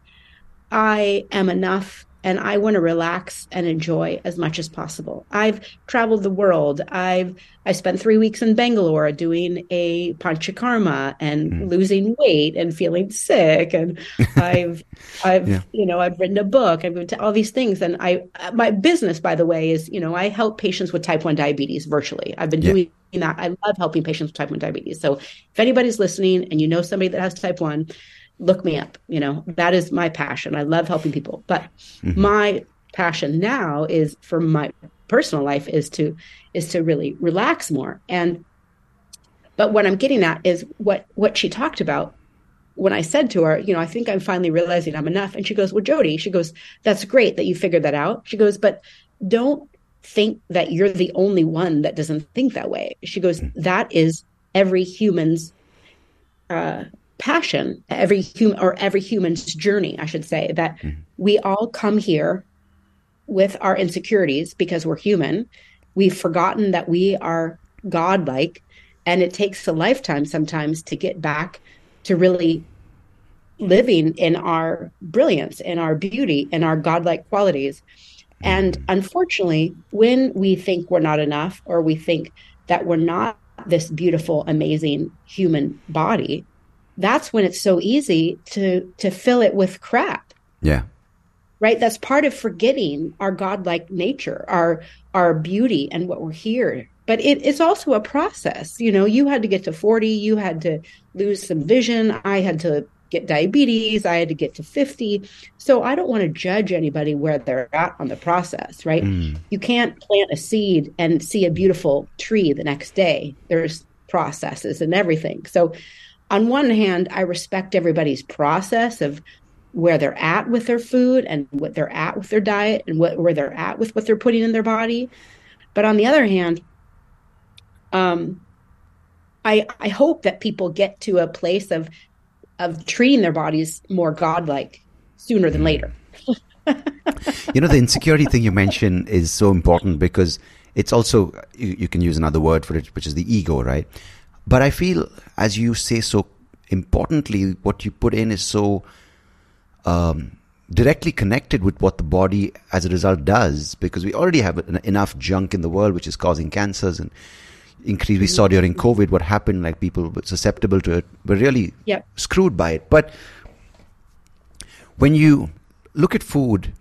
I am enough and I want to relax and enjoy as much as possible. I've traveled the world. I've I spent three weeks in Bangalore doing a panchakarma and mm. losing weight and feeling sick. And I've I've yeah. you know I've written a book. I've been to all these things. And I my business, by the way, is you know I help patients with type one diabetes virtually. I've been yeah. doing that. I love helping patients with type one diabetes. So if anybody's listening and you know somebody that has type one look me up. You know, that is my passion. I love helping people. But mm-hmm. my passion now is for my personal life is to is to really relax more. And but what I'm getting at is what what she talked about when I said to her, you know, I think I'm finally realizing I'm enough. And she goes, Well, Jody, she goes, That's great that you figured that out. She goes, But don't think that you're the only one that doesn't think that way. She goes, mm. That is every human's uh, passion every human or every human's journey i should say that mm-hmm. we all come here with our insecurities because we're human we've forgotten that we are godlike and it takes a lifetime sometimes to get back to really living in our brilliance in our beauty in our godlike qualities and mm-hmm. unfortunately when we think we're not enough or we think that we're not this beautiful amazing human body that's when it's so easy to to fill it with crap. Yeah. Right? That's part of forgetting our godlike nature, our our beauty and what we're here. But it, it's also a process. You know, you had to get to 40, you had to lose some vision. I had to get diabetes. I had to get to 50. So I don't want to judge anybody where they're at on the process, right? Mm. You can't plant a seed and see a beautiful tree the next day. There's processes and everything. So on one hand, I respect everybody's process of where they're at with their food and what they're at with their diet and what, where they're at with what they're putting in their body. But on the other hand, um, I I hope that people get to a place of of treating their bodies more godlike sooner than later. you know, the insecurity thing you mentioned is so important because it's also you, you, can use another word for it, which is the ego, right? But I feel, as you say so importantly, what you put in is so um, directly connected with what the body, as a result, does because we already have enough junk in the world which is causing cancers and increase. We saw during COVID what happened, like people were susceptible to it, were really yep. screwed by it. But when you look at food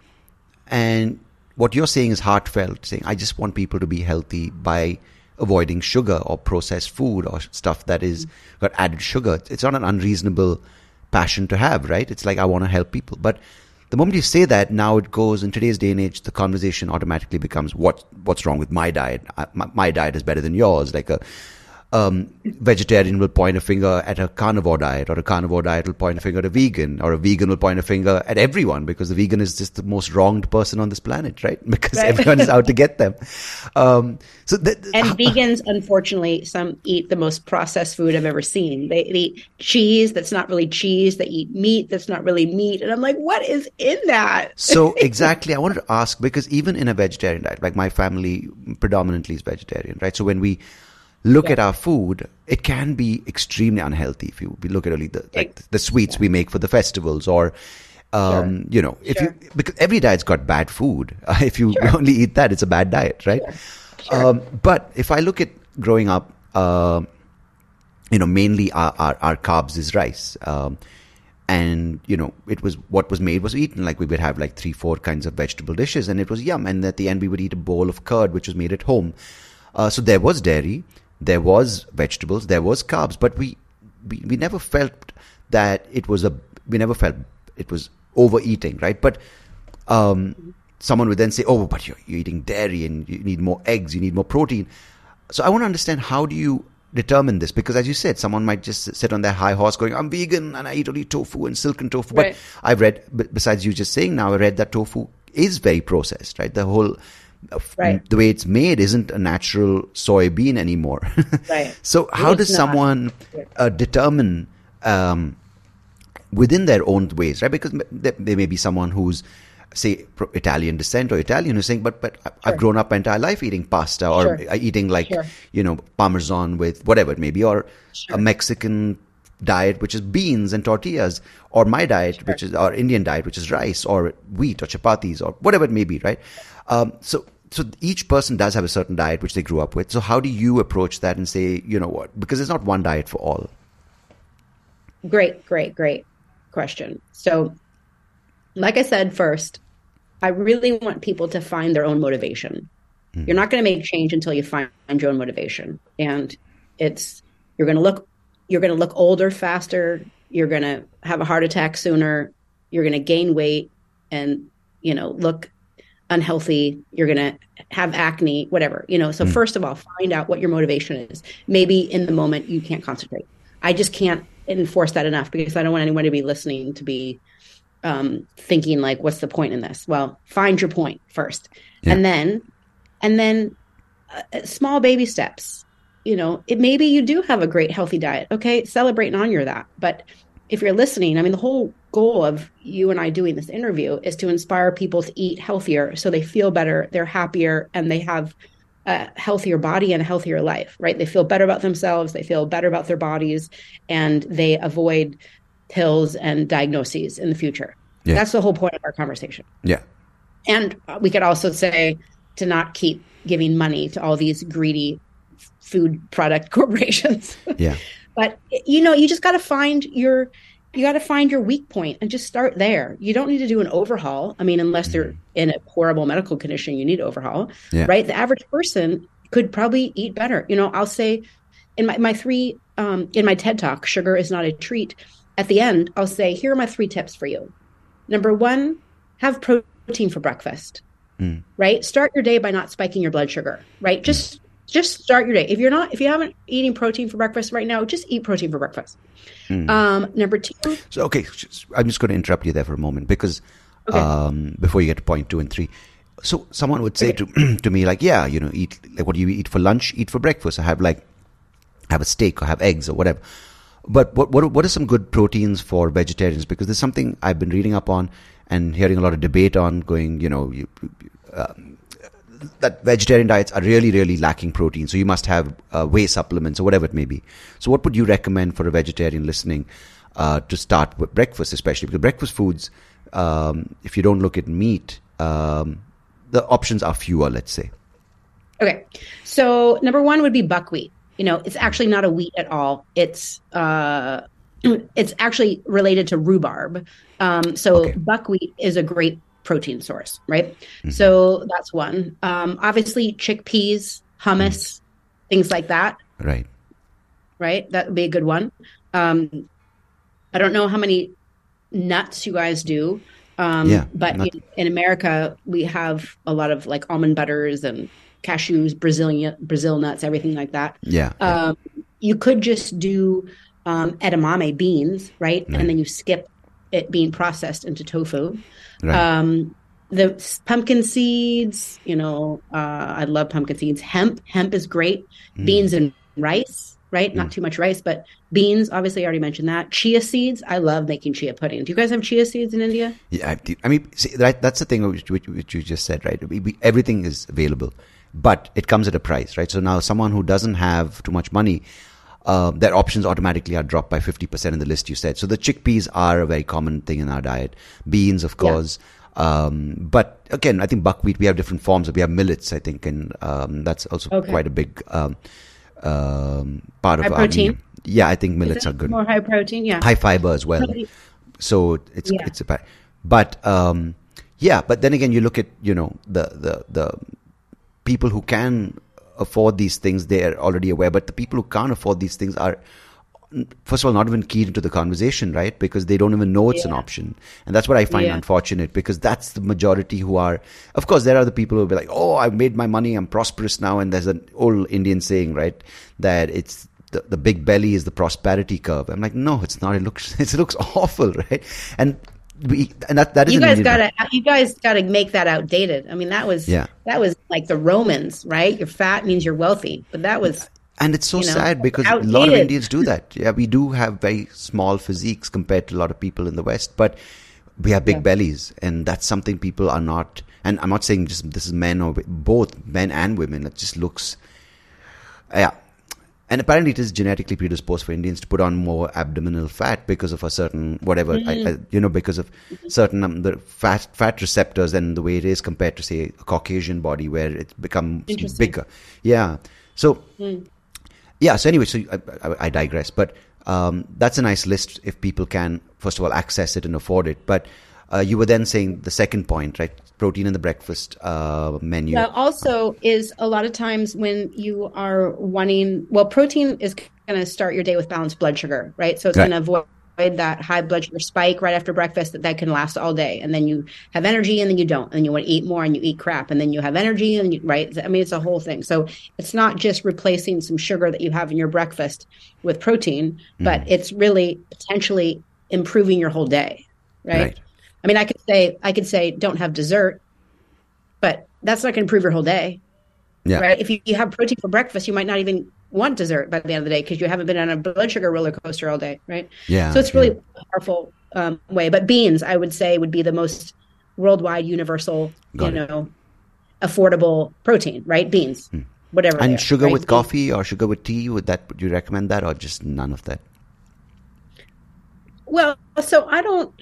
and what you're saying is heartfelt, saying, I just want people to be healthy by avoiding sugar or processed food or stuff that is mm. got added sugar. It's not an unreasonable passion to have, right? It's like, I want to help people. But the moment you say that, now it goes in today's day and age, the conversation automatically becomes what what's wrong with my diet? I, my, my, diet is better than yours. Like a um, vegetarian will point a finger at a carnivore diet, or a carnivore diet will point a finger at a vegan, or a vegan will point a finger at everyone because the vegan is just the most wronged person on this planet, right? Because right. everyone is out to get them. Um, so th- and vegans, unfortunately, some eat the most processed food I've ever seen. They, they eat cheese that's not really cheese. They eat meat that's not really meat, and I'm like, what is in that? so exactly, I wanted to ask because even in a vegetarian diet, like my family predominantly is vegetarian, right? So when we look yeah. at our food, it can be extremely unhealthy. If you look at only the like the sweets yeah. we make for the festivals, or um, sure. you know, if sure. you because every diet's got bad food. Uh, if you sure. only eat that, it's a bad diet, right? Um, but if I look at growing up, uh, you know, mainly our, our, our carbs is rice. Um, and you know it was what was made was eaten like we would have like three four kinds of vegetable dishes and it was yum and at the end we would eat a bowl of curd which was made at home uh, so there was dairy there was vegetables, there was carbs, but we, we, we never felt that it was a, we never felt it was overeating, right? But, um, someone would then say, oh, but you're, you're eating dairy and you need more eggs, you need more protein. So I want to understand how do you determine this? Because as you said, someone might just sit on their high horse going, I'm vegan and I eat only tofu and silken tofu. Right. But I've read, besides you just saying now, I read that tofu is very processed, right? The whole right. the way it's made isn't a natural soybean anymore. right. So how it's does not. someone uh, determine um, within their own ways, right? Because there, there, may be someone who's say Italian descent or Italian who's saying, but but. I've grown up my entire life eating pasta or sure. eating like sure. you know parmesan with whatever it may be, or a Mexican diet which is beans and tortillas, or my diet which is or Indian diet which is rice or wheat or chapatis or whatever it may be, right? Um, so so each person does have a certain diet which they grew up with. So how do you approach that and say, you know what? Because it's not one diet for all. Great, great, great question. So, like I said first, I really want people to find their own motivation. Mm-hmm. You're not going to make change until you find your own motivation, and it's you're going to look you're going to look older faster. You're going to have a heart attack sooner. You're going to gain weight and you know look unhealthy you're going to have acne whatever you know? So mm. first of all find out what your motivation is. Maybe in the moment you can't concentrate. I just can't enforce that enough because i don't want anyone to be listening to be um, thinking like what's the point in this? Well find your point first. Yeah. and then and then uh, small baby steps. You know it maybe you do have a great healthy diet. Okay celebrate and honor that but if you're listening i mean the whole goal of you and I doing this interview is to inspire people to eat healthier so they feel better, they're happier, and they have a healthier body and a healthier life, right? They feel better about themselves, they feel better about their bodies, and they avoid pills and diagnoses in the future. Yeah. That's the whole point of our conversation. Yeah. And we could also say to not keep giving money to all these greedy food product corporations. Yeah. But you know, you just got to find your you got to find your weak point and just start there. You don't need to do an overhaul. I mean, unless they're mm-hmm. in a horrible medical condition, you need overhaul, yeah. right? The average person could probably eat better. You know, I'll say in my, my three, um, in my TED talk, sugar is not a treat. At the end, I'll say, here are my three tips for you. Number one, have protein for breakfast, mm. right? Start your day by not spiking your blood sugar, right? Just just start your day. If you're not, if you haven't eating protein for breakfast right now, just eat protein for breakfast. Mm. Um, number two. So okay, I'm just going to interrupt you there for a moment because okay. um, before you get to point two and three, so someone would say okay. to to me like, yeah, you know, eat like what do you eat for lunch? Eat for breakfast. I have like have a steak or have eggs or whatever. But what what what are some good proteins for vegetarians? Because there's something I've been reading up on and hearing a lot of debate on. Going, you know, you, uh, that vegetarian diets are really really lacking protein. So you must have uh, whey supplements or whatever it may be. So what would you recommend for a vegetarian listening uh, to start with breakfast, especially because breakfast foods, um, if you don't look at meat, um, the options are fewer. Let's say. Okay, so number one would be buckwheat. You know, it's actually not a wheat at all. It's uh, it's actually related to rhubarb. Um, so okay. buckwheat is a great protein source, right? Mm-hmm. So that's one. Um, obviously, chickpeas, hummus, mm. things like that. Right. Right. That would be a good one. Um, I don't know how many nuts you guys do. Um, yeah, but in, in, America, we have a lot of like almond butters and cashews, Brazilian Brazil nuts, everything like that. Yeah. Um, you could just do um, edamame beans, right? right? And then you skip it being processed into tofu. Right. Um, the pumpkin seeds, you know, uh, I love pumpkin seeds. Hemp, hemp is great. Mm. Beans and rice, right? Mm. Not too much rice, but beans. Obviously, I already mentioned that. Chia seeds. I love making chia pudding. Do you guys have chia seeds in India? Yeah, I mean, see, right, that's the thing which, which, which you just said, right? We, we, everything is available but it comes at a price, right? So now someone who doesn't have too much money, uh, their options automatically are dropped by 50% in the list you said. So the chickpeas are a very common thing in our diet. Beans, of course. Yeah. Um, but again, I think buckwheat, we have different forms. We have millets, I think, and um, that's also okay. quite a big um, um part high of protein. Our, yeah, I think millets are good. More high protein, yeah. High fiber as well. So it's yeah. it's a but um, yeah, but then again, you look at you know the the the people who can afford these things, they are already aware. But the people who can't afford these things are, first of all, not even keyed into the conversation, right? Because they don't even know it's yeah. an option. And that's what I find yeah. unfortunate because that's the majority who are, of course, there are the people who will be like, oh, I've made my money, I'm prosperous now. And there's an old Indian saying, right? That it's, the, the big belly is the prosperity curve. I'm like, no, it's not. It looks it looks awful, right? And and that that is you guys gotta you guys gotta make that outdated. I mean, that was yeah. that was like the Romans, right? You're fat means you're wealthy, but that was. And it's so you know, sad because outdated. a lot of Indians do that. Yeah, we do have very small physiques compared to a lot of people in the West, but we have big yeah. bellies, and that's something people are not. And I'm not saying just this is men or both men and women. It just looks, yeah, and apparently it is genetically predisposed for Indians to put on more abdominal fat because of a certain whatever mm. I, I, you know because of certain um, the fat fat receptors and the way it is compared to say a Caucasian body where it becomes bigger. Yeah. So mm. yeah. So anyway, so I, I, I digress, but um, that's a nice list if people can first of all access it and afford it. But uh, you were then saying the second point, right? Protein in the breakfast uh, menu. Also is a lot of times when you are wanting, well, protein is going to start your day with balanced blood sugar, right? So it's right. going to avoid that high blood sugar spike right after breakfast that, that can last all day and then you have energy and then you don't and you want to eat more and you eat crap and then you have energy and you right i mean it's a whole thing so it's not just replacing some sugar that you have in your breakfast with protein but mm. it's really potentially improving your whole day right. right. I mean, I could say I could say don't have dessert, but that's not going to improve your whole day. Yeah. Right. If you, you have protein for breakfast, you might not even want dessert by the end of the day because you haven't been on a blood sugar roller coaster all day. Right. Yeah. So it's really yeah. powerful um, way. But beans, I would say, would be the most worldwide, universal, Got you it. know, affordable protein. Right. Beans. Hmm. Whatever. And sugar right? with coffee or sugar with tea, would that would you recommend that or just none of that? Well, so I don't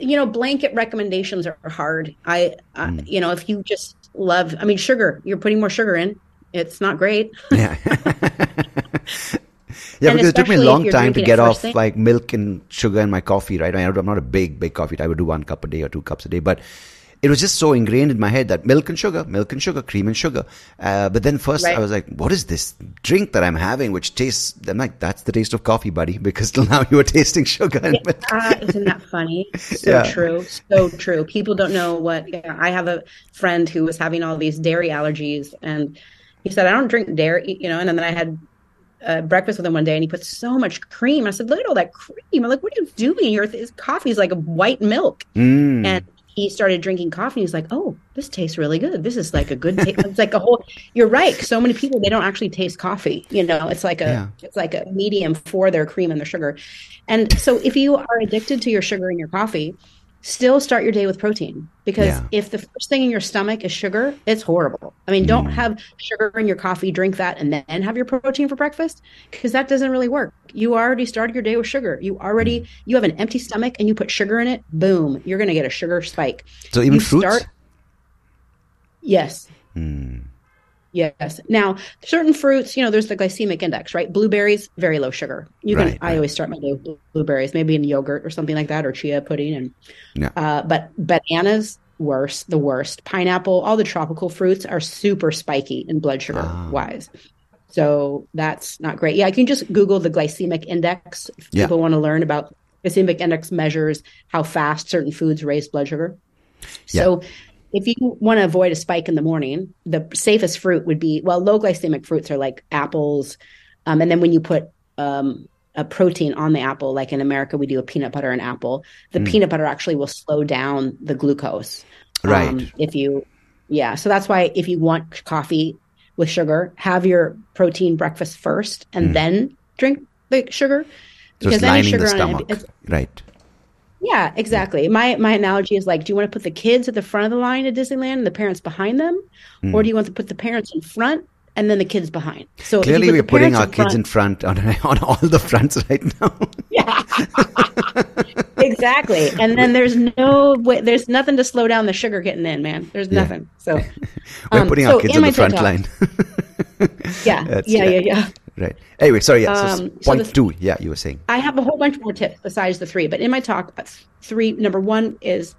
you know, blanket recommendations are hard. I, mm. you know, if you just love, I mean, sugar, you're putting more sugar in. It's not great. Yeah. yeah, and because it took me a long time to get off thing. like milk and sugar in my coffee, right? I mean, I'm not a big, big coffee. I would do one cup a day or two cups a day, but it was just so ingrained in my head that milk and sugar, milk and sugar, cream and sugar. Uh, but then first right. I was like, what is this drink that I'm having, which tastes, I'm like, that's the taste of coffee, buddy, because till now you were tasting sugar. And yeah, uh, isn't that funny? So yeah. true. So true. People don't know what, yeah, I have a friend who was having all these dairy allergies and he said, I don't drink dairy, you know, and then I had uh, breakfast with him one day and he put so much cream. I said, look at all that cream. I'm like, what are you doing? Your coffee is like a white milk. Mm. And he started drinking coffee. He's like, "Oh, this tastes really good. This is like a good. taste. it's like a whole. You're right. So many people they don't actually taste coffee. You know, it's like a yeah. it's like a medium for their cream and their sugar. And so if you are addicted to your sugar in your coffee, still start your day with protein because yeah. if the first thing in your stomach is sugar, it's horrible. I mean, don't mm. have sugar in your coffee, drink that, and then have your protein for breakfast because that doesn't really work. You already started your day with sugar. You already mm. you have an empty stomach and you put sugar in it. Boom, you're going to get a sugar spike. So even you fruits. Start, yes. Mm. Yes. Now, certain fruits, you know, there's the glycemic index, right? Blueberries, very low sugar. You can. Right, I always start my day with blueberries, maybe in yogurt or something like that, or chia pudding, and yeah. uh, but bananas worse, the worst. Pineapple, all the tropical fruits are super spiky in blood sugar ah. wise. So that's not great. Yeah, I can just Google the glycemic index if yeah. people want to learn about glycemic index measures how fast certain foods raise blood sugar. So yeah if you want to avoid a spike in the morning, the safest fruit would be well, low glycemic fruits are like apples, um, and then when you put um, a protein on the apple, like in America we do a peanut butter and apple, the mm. peanut butter actually will slow down the glucose. Right. Um, if you, yeah, so that's why if you want coffee with sugar, have your protein breakfast first and mm. then drink the sugar. Because any sugar stomach. It, right yeah, exactly. My my analogy is like, do you want to put the kids at the front of the line at Disneyland and the parents behind them, mm. or do you want to put the parents in front and then the kids behind? So clearly, we're putting our in kids in front on on all the fronts right now. yeah, exactly. And then there's no way, there's nothing to slow down the sugar getting in, man. There's nothing. So we're um, putting our kids on the front line. yeah, yeah, yeah, yeah. Right. Anyway, sorry. Yeah. So um, point so two. Yeah, you were saying. I have a whole bunch more tips besides the three, but in my talk, uh, three. Number one is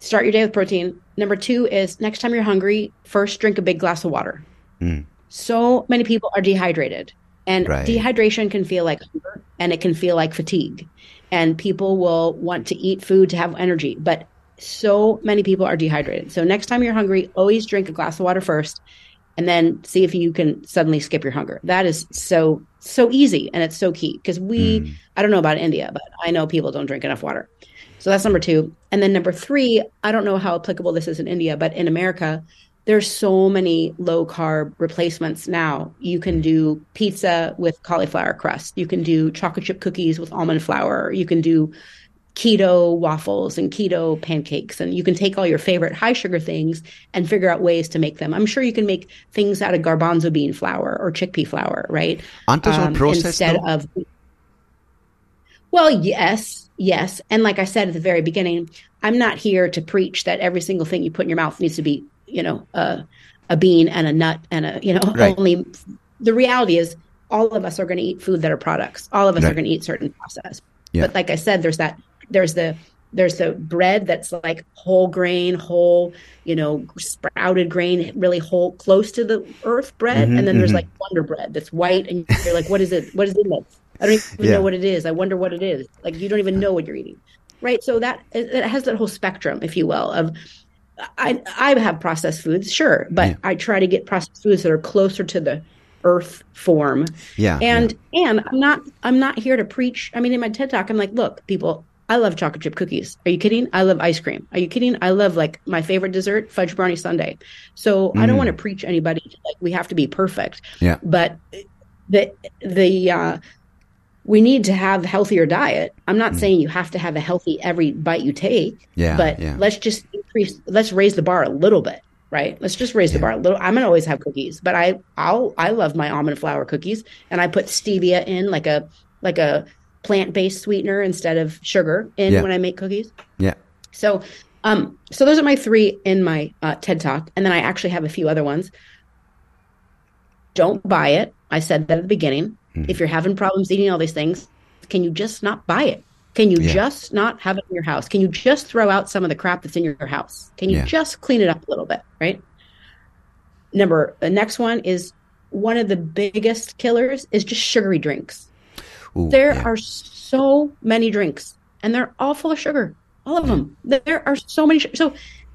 start your day with protein. Number two is next time you're hungry, first drink a big glass of water. Mm. So many people are dehydrated, and right. dehydration can feel like hunger, and it can feel like fatigue, and people will want to eat food to have energy, but so many people are dehydrated. So next time you're hungry, always drink a glass of water first and then see if you can suddenly skip your hunger. That is so so easy and it's so key because we mm. I don't know about India, but I know people don't drink enough water. So that's number 2. And then number 3, I don't know how applicable this is in India, but in America there's so many low carb replacements now. You can do pizza with cauliflower crust. You can do chocolate chip cookies with almond flour. You can do keto waffles and keto pancakes and you can take all your favorite high sugar things and figure out ways to make them i'm sure you can make things out of garbanzo bean flour or chickpea flour right aren't those um, processed instead though? of well yes yes and like i said at the very beginning i'm not here to preach that every single thing you put in your mouth needs to be you know a, a bean and a nut and a you know right. only the reality is all of us are going to eat food that are products all of us right. are going to eat certain process yeah. but like i said there's that there's the there's the bread that's like whole grain, whole, you know, sprouted grain, really whole, close to the earth bread. Mm-hmm, and then mm-hmm. there's like Wonder Bread that's white, and you're like, what is it? What is it? I don't even yeah. know what it is. I wonder what it is. Like you don't even know what you're eating, right? So that it has that whole spectrum, if you will, of I I have processed foods, sure, but yeah. I try to get processed foods that are closer to the earth form. Yeah. And yeah. and I'm not I'm not here to preach. I mean, in my TED talk, I'm like, look, people, I love chocolate chip cookies. Are you kidding? I love ice cream. Are you kidding? I love like my favorite dessert, fudge brownie sundae. So mm. I don't mm. want to preach anybody like we have to be perfect. Yeah. But the the uh, we need to have healthier diet. I'm not mm. saying you have to have a healthy every bite you take. Yeah. But yeah. let's just increase. Let's raise the bar a little bit. Right. Let's just raise yeah. the bar a little. I'm gonna always have cookies, but I I'll I love my almond flour cookies, and I put stevia in like a like a plant-based sweetener instead of sugar in yeah. when I make cookies. Yeah. So, um, so those are my three in my uh, TED Talk, and then I actually have a few other ones. Don't buy it. I said that at the beginning. Mm-hmm. If you're having problems eating all these things, can you just not buy it? Can you yeah. just not have it in your house? Can you just throw out some of the crap that's in your house? Can you yeah. just clean it up a little bit, right? Number the next one is one of the biggest killers is just sugary drinks. Ooh, there yeah. are so many drinks, and they're all full of sugar. All of them. There are so many. Sh- so,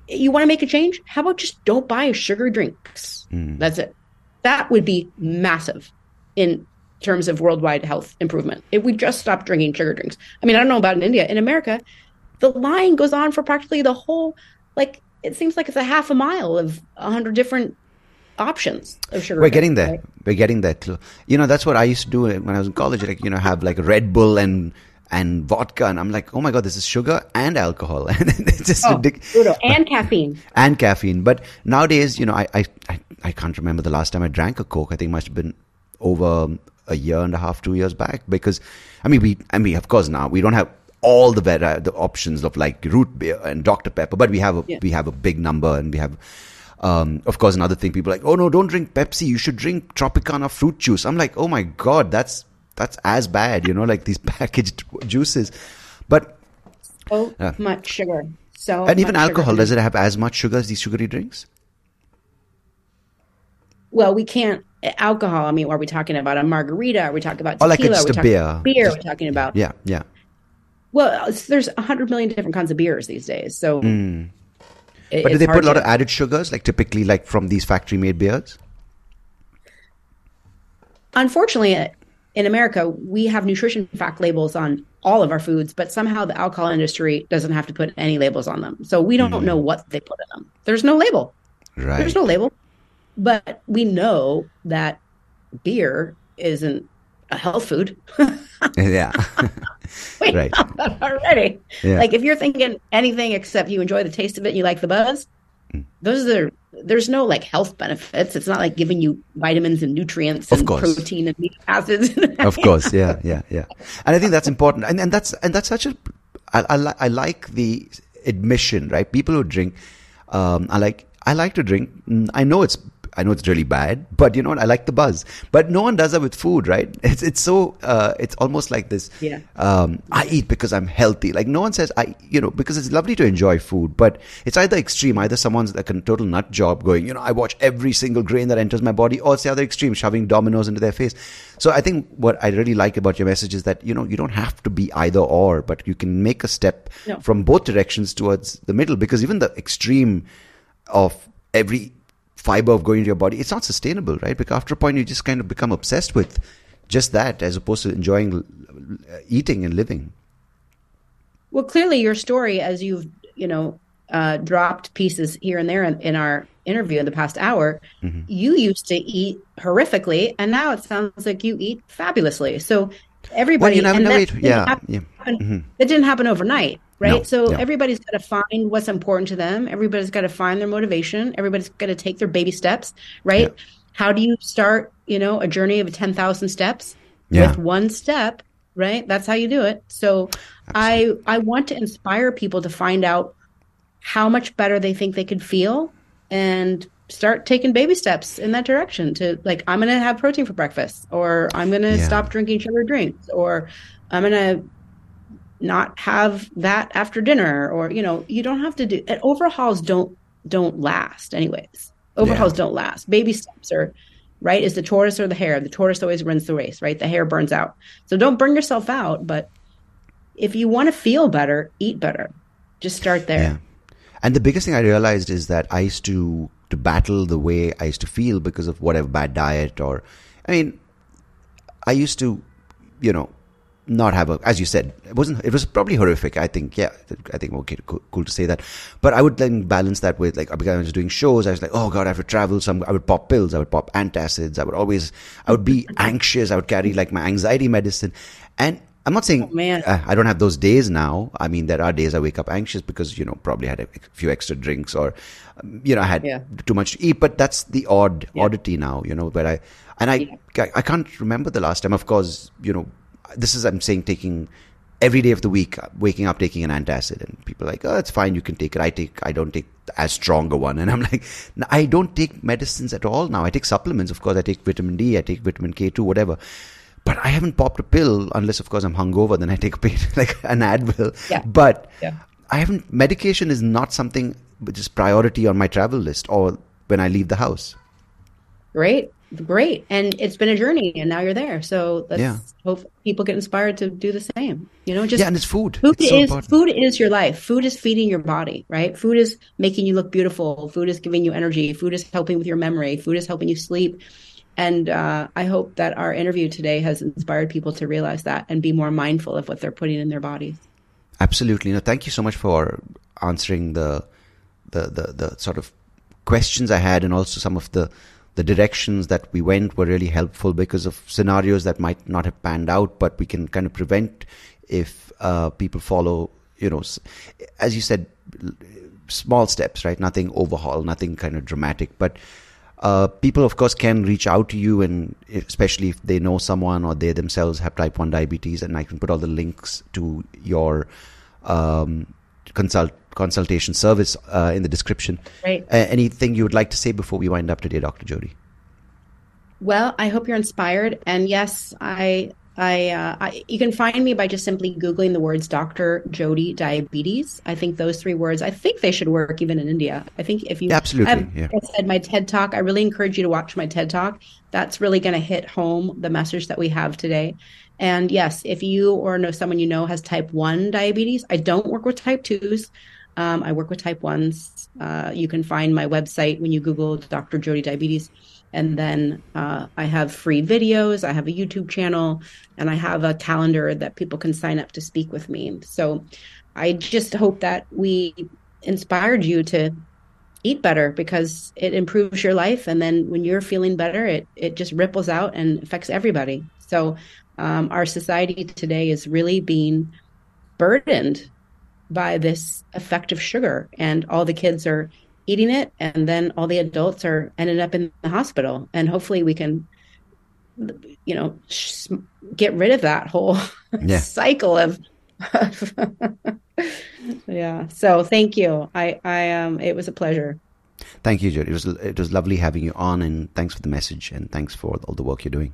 you want to make a change? How about just don't buy sugar drinks? Mm. That's it. That would be massive in terms of worldwide health improvement if we just stopped drinking sugar drinks. I mean, I don't know about in India. In America, the line goes on for practically the whole like it seems like it's a half a mile of a hundred different options of sugar. We're getting there. Right? We're getting there. You know, that's what I used to do when I was in college. Like, you know, have like Red Bull and and vodka, and I'm like, oh my god, this is sugar and alcohol, and it's just oh, ridiculous. And caffeine. And caffeine. But nowadays, you know, I, I I I can't remember the last time I drank a Coke. I think it must have been over a year and a half, two years back. Because, I mean, we, I mean, of course, now we don't have all the better the options of like root beer and Dr Pepper, but we have a yeah. we have a big number, and we have. Um, of course, another thing people like, oh no, don't drink Pepsi. You should drink Tropicana fruit juice. I'm like, oh my god, that's that's as bad, you know, like these packaged juices. But so uh, much sugar. So and even alcohol, sugar. does it have as much sugar as these sugary drinks? Well, we can't alcohol. I mean, are we talking about a margarita? Are we talking about tequila? Or like just a beer. Beer. Just, we're talking about. Yeah, yeah. Well, there's a hundred million different kinds of beers these days. So, mm. It, but do they put a lot to, of added sugars, like typically, like from these factory-made beers? Unfortunately, in America, we have nutrition fact labels on all of our foods, but somehow the alcohol industry doesn't have to put any labels on them. So we don't mm. know what they put in them. There's no label. Right. There's no label. But we know that beer isn't a health food. yeah. we right. know that already. Yeah. Like if you're thinking anything except you enjoy the taste of it and you like the buzz, mm. those are there's no like health benefits. It's not like giving you vitamins and nutrients and protein and amino acids. of course, yeah, yeah, yeah. And I think that's important. And and that's and that's such a I, I, I like the admission, right? People who drink, um, I like I like to drink. Mm, I know it's I know it's really bad, but you know what? I like the buzz. But no one does that with food, right? It's it's so uh, it's almost like this. Yeah. Um, I eat because I'm healthy. Like no one says I, you know, because it's lovely to enjoy food, but it's either extreme. Either someone's like a total nut job, going, you know, I watch every single grain that enters my body, or it's the other extreme, shoving Domino's into their face. So I think what I really like about your message is that you know you don't have to be either or, but you can make a step no. from both directions towards the middle. Because even the extreme of every fiber of going into your body, it's not sustainable, right? Because after a point, you just kind of become obsessed with just that as opposed to enjoying eating and living. Well, clearly, your story, as you've, you know, uh, dropped pieces here and there in, in, our interview in the past hour, mm-hmm. you used to eat horrifically, and now it sounds like you eat fabulously. So everybody, well, you know, yeah, happen, yeah. Mm-hmm. It didn't happen overnight right? No, so no. everybody's got to find what's important to them. Everybody's got to find their motivation. Everybody's got to take their baby steps, right? Yeah. How do you start, you know, a journey of 10,000 steps yeah. with one step, right? That's how you do it. So Absolutely. I I want to inspire people to find out how much better they think they could feel and start taking baby steps in that direction to like I'm going to have protein for breakfast or I'm going to yeah. stop drinking sugar drinks or I'm going to not have that after dinner or you know you don't have to do and overhauls don't don't last anyways. Overhauls yeah. don't last. Baby steps are right is the tortoise or the hare. The tortoise always runs the race right? The hare burns out. So don't burn yourself out but if you want to feel better eat better. Just start there. Yeah. and the biggest thing i realized is that i used to to battle the way i used to feel because of whatever bad diet or i mean i used to you know not have a, as you said, it wasn't, it was probably horrific. I think, yeah, I think, okay, cool, cool, to say that. But I would then balance that with, like, because I was doing shows, I was like, oh God, I have to travel. Some, I would pop pills, I would pop antacids, I would always, I would be anxious, I would carry like my anxiety medicine. And I'm not saying oh, uh, I don't have those days now. I mean, there are days I wake up anxious because, you know, probably had a few extra drinks or, um, you know, I had yeah. too much to eat. But that's the odd yeah. oddity now, you know, where I, and I, yeah. I can't remember the last time. Of course, you know, this is I'm saying taking every day of the week, uh, waking up taking an antacid, and people are like, oh, it's fine, you can take it. I take, I don't take as strong a one, and I'm like, I don't take medicines at all now. I take supplements, of course. I take vitamin D, I take vitamin K two, whatever. But I haven't popped a pill unless, of course, I'm hungover. Then I take a pain, like an Advil. Yeah. But yeah. I haven't. Medication is not something which is priority on my travel list or when I leave the house. Great great. And it's been a journey and now you're there. So let's yeah. hope people get inspired to do the same. You know just yeah and it's food. food it's is so food is your life. Food is feeding your body right? Food is making you look beautiful. Food is giving you energy. Food is helping with your memory. Food is helping you sleep. And uh, i hope that our interview today has inspired people to realize that and be more mindful of what they're putting in their bodies. Absolutely. No, thank you so much for answering the, the, the, the sort of questions I had and also some of the, the directions that we went were really helpful because of scenarios that might not have panned out, but we can kind of prevent if uh, people follow, you know, as you said, small steps, right? Nothing overhaul, nothing kind of dramatic, but uh, people, of course, can reach out to you, and especially if they know someone or they themselves have type 1 diabetes, and I can put all the links to your um, consult consultation service uh, in the description. Right. Uh, anything you would like to say before we wind up today, Dr. Jody? Well, I hope you're inspired. And yes, I I, uh, I, you can find me by just simply googling the words Dr. Jody diabetes. I think those three words. I think they should work even in India. I think if you absolutely, have, yeah. I said my TED talk. I really encourage you to watch my TED talk. That's really going to hit home the message that we have today. And yes, if you or know someone you know has type one diabetes, I don't work with type twos. Um, I work with type ones. Uh, you can find my website when you Google Dr. Jody diabetes and then uh, I have free videos. I have a YouTube channel, and I have a calendar that people can sign up to speak with me. So I just hope that we inspired you to eat better because it improves your life, and then when you're feeling better, it it just ripples out and affects everybody. So um, our society today is really being burdened by this effect of sugar, and all the kids are eating it and then all the adults are ended up in the hospital and hopefully we can you know sh- get rid of that whole yeah. cycle of yeah so thank you i i um it was a pleasure thank you Jody. it was it was lovely having you on and thanks for the message and thanks for all the work you're doing